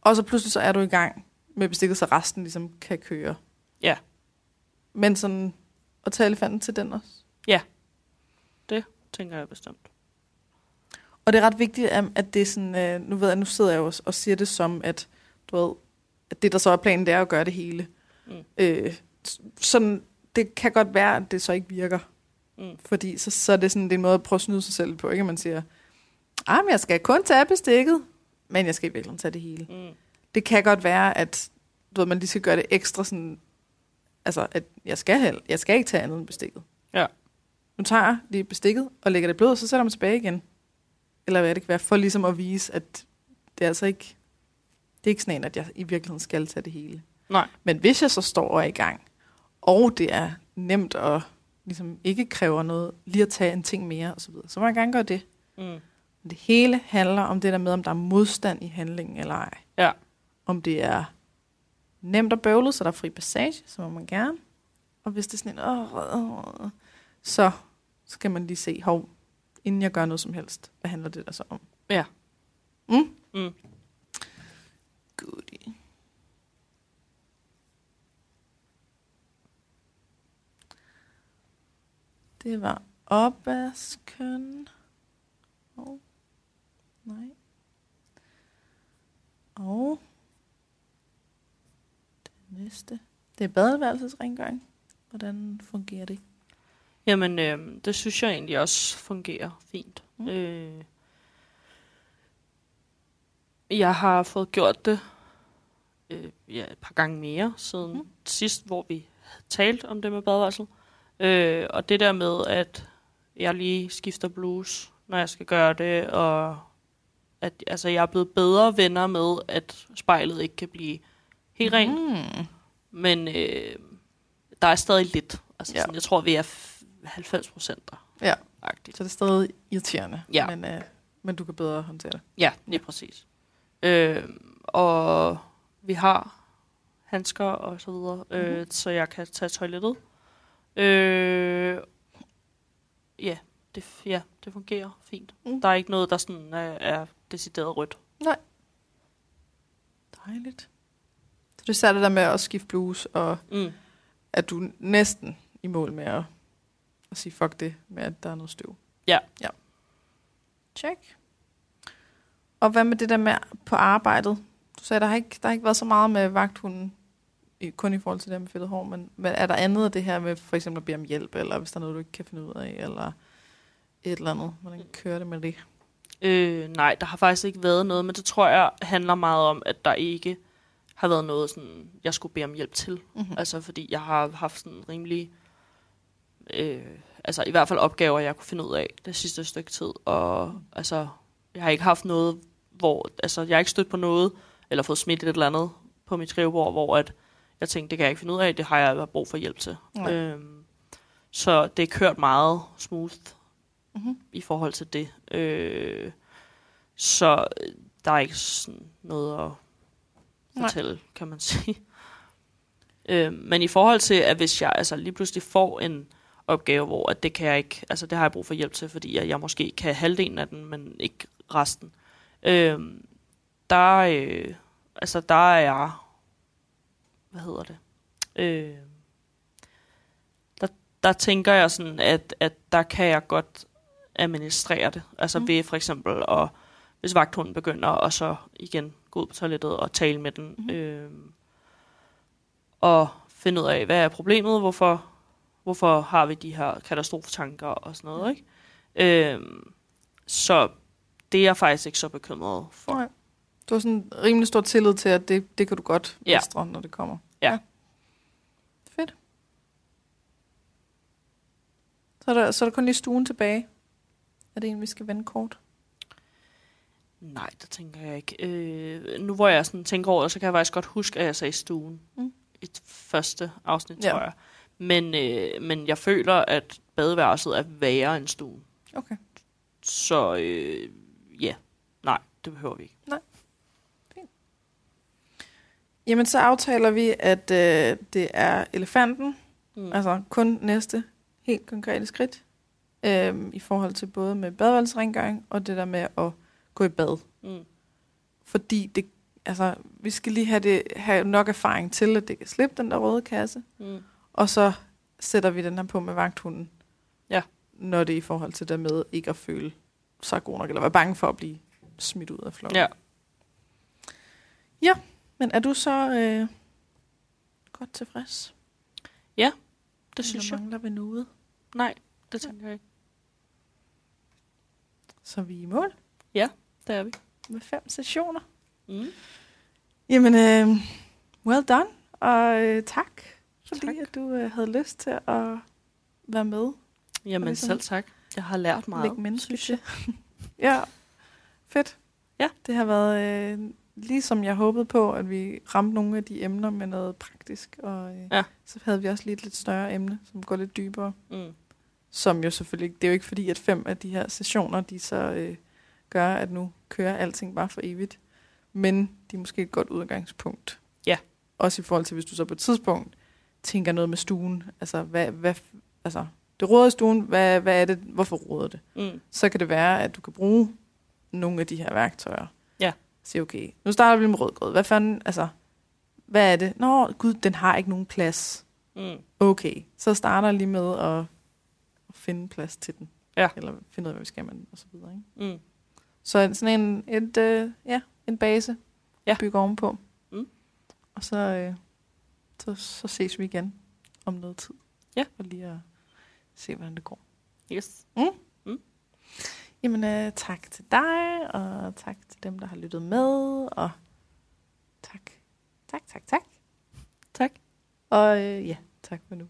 [SPEAKER 1] Og så pludselig så er du i gang med bestikket, så resten ligesom kan køre.
[SPEAKER 2] Ja.
[SPEAKER 1] Men sådan at tage elefanten til den også.
[SPEAKER 2] tænker jeg bestemt.
[SPEAKER 1] Og det er ret vigtigt, at at det er sådan, øh, nu ved jeg, nu sidder jeg jo og siger det som, at du ved, at det der så er planen, det er at gøre det hele.
[SPEAKER 2] Mm.
[SPEAKER 1] Øh, sådan, det kan godt være, at det så ikke virker.
[SPEAKER 2] Mm.
[SPEAKER 1] Fordi så, så er det sådan det er en måde at prøve at snyde sig selv på, ikke? Man siger, ah, men jeg skal kun tage bestikket, men jeg skal i virkeligheden tage det hele.
[SPEAKER 2] Mm.
[SPEAKER 1] Det kan godt være, at du ved, man lige skal gøre det ekstra sådan, altså, at jeg skal, hel- jeg skal ikke tage andet end bestikket.
[SPEAKER 2] Ja.
[SPEAKER 1] Nu tager jeg lige bestikket og lægger det i blod, og så sætter man tilbage igen. Eller hvad det kan være, for ligesom at vise, at det er altså ikke, det er ikke sådan en, at jeg i virkeligheden skal tage det hele.
[SPEAKER 2] Nej.
[SPEAKER 1] Men hvis jeg så står og er i gang, og det er nemt og ligesom ikke kræver noget, lige at tage en ting mere osv., så, videre, så må jeg gerne gøre det.
[SPEAKER 2] Mm.
[SPEAKER 1] Men det hele handler om det der med, om der er modstand i handlingen eller ej.
[SPEAKER 2] Ja.
[SPEAKER 1] Om det er nemt og bøvlet, så der er fri passage, så må man gerne. Og hvis det er sådan en, åh, åh, åh, så skal man lige se, hov, inden jeg gør noget som helst, hvad handler det der så om?
[SPEAKER 2] Ja.
[SPEAKER 1] Mm?
[SPEAKER 2] Mm.
[SPEAKER 1] Det var opvasken. Og nej. Og det næste. Det er badeværelsesrengøring. Hvordan fungerer det?
[SPEAKER 2] Jamen, øh, det synes jeg egentlig også fungerer fint.
[SPEAKER 1] Mm.
[SPEAKER 2] Øh, jeg har fået gjort det øh, ja, et par gange mere siden
[SPEAKER 1] mm.
[SPEAKER 2] sidst, hvor vi talte om det med badeværelset. Øh, og det der med, at jeg lige skifter blues, når jeg skal gøre det, og at altså, jeg er blevet bedre venner med, at spejlet ikke kan blive helt rent.
[SPEAKER 1] Mm.
[SPEAKER 2] Men øh, der er stadig lidt. Altså,
[SPEAKER 1] Ja.
[SPEAKER 2] sådan, jeg tror, vi er f- 90 procent der.
[SPEAKER 1] Ja.
[SPEAKER 2] Agtigt.
[SPEAKER 1] Så det er stadig irriterende.
[SPEAKER 2] Ja.
[SPEAKER 1] Men, øh, men du kan bedre håndtere det.
[SPEAKER 2] Ja, lige præcis. Øh, og vi har handsker og så videre, øh,
[SPEAKER 1] Mhm.
[SPEAKER 2] så jeg kan tage toilettet. Øh, ja, det, ja, det fungerer fint.
[SPEAKER 1] Mm.
[SPEAKER 2] Der er ikke noget, der sådan er, er decideret rødt.
[SPEAKER 1] Dejligt. Så det er særligt det der med at skifte blues, og
[SPEAKER 2] Mm.
[SPEAKER 1] at du næsten i mål med at, at sige fuck det med, at der er noget støv.
[SPEAKER 2] Ja.
[SPEAKER 1] Ja. Check. Og hvad med det der med på arbejdet? Du sagde, der har ikke, der har ikke været så meget med vagthunden, kun i forhold til det med fedtet hår, men, men er der andet af det her med for eksempel at bede om hjælp, eller hvis der er noget, du ikke kan finde ud af, eller et eller andet? Hvordan kører det med det?
[SPEAKER 2] Øh, nej, der har faktisk ikke været noget, men det tror jeg handler meget om, at der ikke har været noget, sådan, jeg skulle bede om hjælp til.
[SPEAKER 1] Mm-hmm.
[SPEAKER 2] Altså, fordi jeg har haft sådan rimelig... Øh, altså, i hvert fald opgaver, jeg kunne finde ud af det sidste stykke tid. Og altså, jeg har ikke haft noget, hvor... Altså, jeg har ikke stødt på noget, eller fået smidt et eller andet på mit skrivebord, hvor at jeg tænkte, det kan jeg ikke finde ud af, det har jeg brug for hjælp til.
[SPEAKER 1] Nej.
[SPEAKER 2] Øhm, så det er kørt meget smooth
[SPEAKER 1] Mm-hmm.
[SPEAKER 2] i forhold til det. Øh, så øh, der er ikke sådan noget at
[SPEAKER 1] Nej.
[SPEAKER 2] fortælle, kan man sige. Øh, men i forhold til, at hvis jeg altså lige pludselig får en opgave, hvor at det kan jeg ikke, altså det har jeg brug for hjælp til, fordi jeg, jeg måske kan halvdelen af den, men ikke resten. Øh, der, øh, altså, der er jeg, hvad hedder det, øh, der, der tænker jeg sådan, at, at der kan jeg godt administrere det. Altså
[SPEAKER 1] Mm.
[SPEAKER 2] ved for eksempel, at, hvis vagthunden begynder, og så igen gå ud på toilettet og tale med den, mm. øh, og finde ud af, hvad er problemet, hvorfor, hvorfor har vi de her katastrofetanker og sådan noget, ikke? Øh, så det er jeg faktisk ikke så bekymret for.
[SPEAKER 1] Nej. Du har sådan rimelig stor tillid til, at det, det kan du godt
[SPEAKER 2] Ja.
[SPEAKER 1] mestre, når det kommer.
[SPEAKER 2] Ja.
[SPEAKER 1] Fedt. Så er, der, så er der kun lige stuen tilbage. Er det en, vi skal vende kort?
[SPEAKER 2] Nej, det tænker jeg ikke. Øh, nu hvor jeg sådan tænker over det, så kan jeg faktisk godt huske, at jeg sagde stuen
[SPEAKER 1] Mm.
[SPEAKER 2] i et første afsnit,
[SPEAKER 1] Ja.
[SPEAKER 2] tror jeg. Men, øh, men jeg føler, at badeværelset er værre end stuen.
[SPEAKER 1] Okay.
[SPEAKER 2] Så øh, ja, nej, det behøver vi ikke.
[SPEAKER 1] Jamen, så aftaler vi, at øh, det er elefanten.
[SPEAKER 2] Mm.
[SPEAKER 1] Altså kun næste helt konkrete skridt. Øh, I forhold til både med badeværelsesrengøring og det der med at gå i bad.
[SPEAKER 2] Mm.
[SPEAKER 1] Fordi det, altså, vi skal lige have, det, have nok erfaring til, at det kan slippe den der røde kasse.
[SPEAKER 2] Mm.
[SPEAKER 1] Og så sætter vi den her på med vagthunden.
[SPEAKER 2] Ja.
[SPEAKER 1] Når det er i forhold til det med ikke at føle sig god nok, eller være bange for at blive smidt ud af flokken.
[SPEAKER 2] Ja.
[SPEAKER 1] Men er du så øh, godt tilfreds?
[SPEAKER 2] Det synes
[SPEAKER 1] Eller
[SPEAKER 2] jeg.
[SPEAKER 1] mangler vi noget?
[SPEAKER 2] Nej, det tænker jeg ikke.
[SPEAKER 1] Så er vi i mål
[SPEAKER 2] Det er vi.
[SPEAKER 1] med fem sessioner.
[SPEAKER 2] Mm.
[SPEAKER 1] Jamen, øh, well done, og øh, tak, fordi
[SPEAKER 2] Tak.
[SPEAKER 1] At du øh, havde lyst til at være med.
[SPEAKER 2] Jamen
[SPEAKER 1] ligesom
[SPEAKER 2] selv tak. Jeg har lært meget,
[SPEAKER 1] Læg menneske
[SPEAKER 2] synes jeg.
[SPEAKER 1] Ja, fedt.
[SPEAKER 2] Ja.
[SPEAKER 1] Det har været øh, ligesom jeg håbede på, at vi ramte nogle af de emner med noget praktisk. Og øh,
[SPEAKER 2] Ja.
[SPEAKER 1] så havde vi også lige et lidt større emne, som går lidt dybere.
[SPEAKER 2] Mm.
[SPEAKER 1] Som jo selvfølgelig det er jo ikke fordi, at fem af de her sessioner, de så øh, gør, at nu kører alting bare for evigt. Men de er måske et godt udgangspunkt.
[SPEAKER 2] Ja.
[SPEAKER 1] Også i forhold til, hvis du så på et tidspunkt tænker noget med stuen. Altså, hvad, hvad, altså det råder i stuen, hvad, hvad er det, hvorfor råder det?
[SPEAKER 2] Mm.
[SPEAKER 1] så kan det være, at du kan bruge nogle af de her værktøjer.
[SPEAKER 2] Ja.
[SPEAKER 1] Sige, okay, nu starter vi med rødgrød. Hvad fanden, altså, hvad er det? Nå, gud, den har ikke nogen plads.
[SPEAKER 2] Mm.
[SPEAKER 1] Okay, så starter jeg lige med at, at finde plads til den.
[SPEAKER 2] Ja.
[SPEAKER 1] Eller finde ud af, hvad vi skal med den, og så videre. Ikke?
[SPEAKER 2] Mm.
[SPEAKER 1] Så sådan en, et, øh, ja, en base,
[SPEAKER 2] Ja.
[SPEAKER 1] at bygge ovenpå.
[SPEAKER 2] Mm.
[SPEAKER 1] Og så, øh, så, så ses vi igen om noget tid.
[SPEAKER 2] Ja.
[SPEAKER 1] For lige at se, hvordan det går.
[SPEAKER 2] Yes.
[SPEAKER 1] Jamen, øh, tak til dig, og tak til dem, der har lyttet med, og tak, tak, tak, tak.
[SPEAKER 2] Tak.
[SPEAKER 1] Og øh, ja, tak for nu.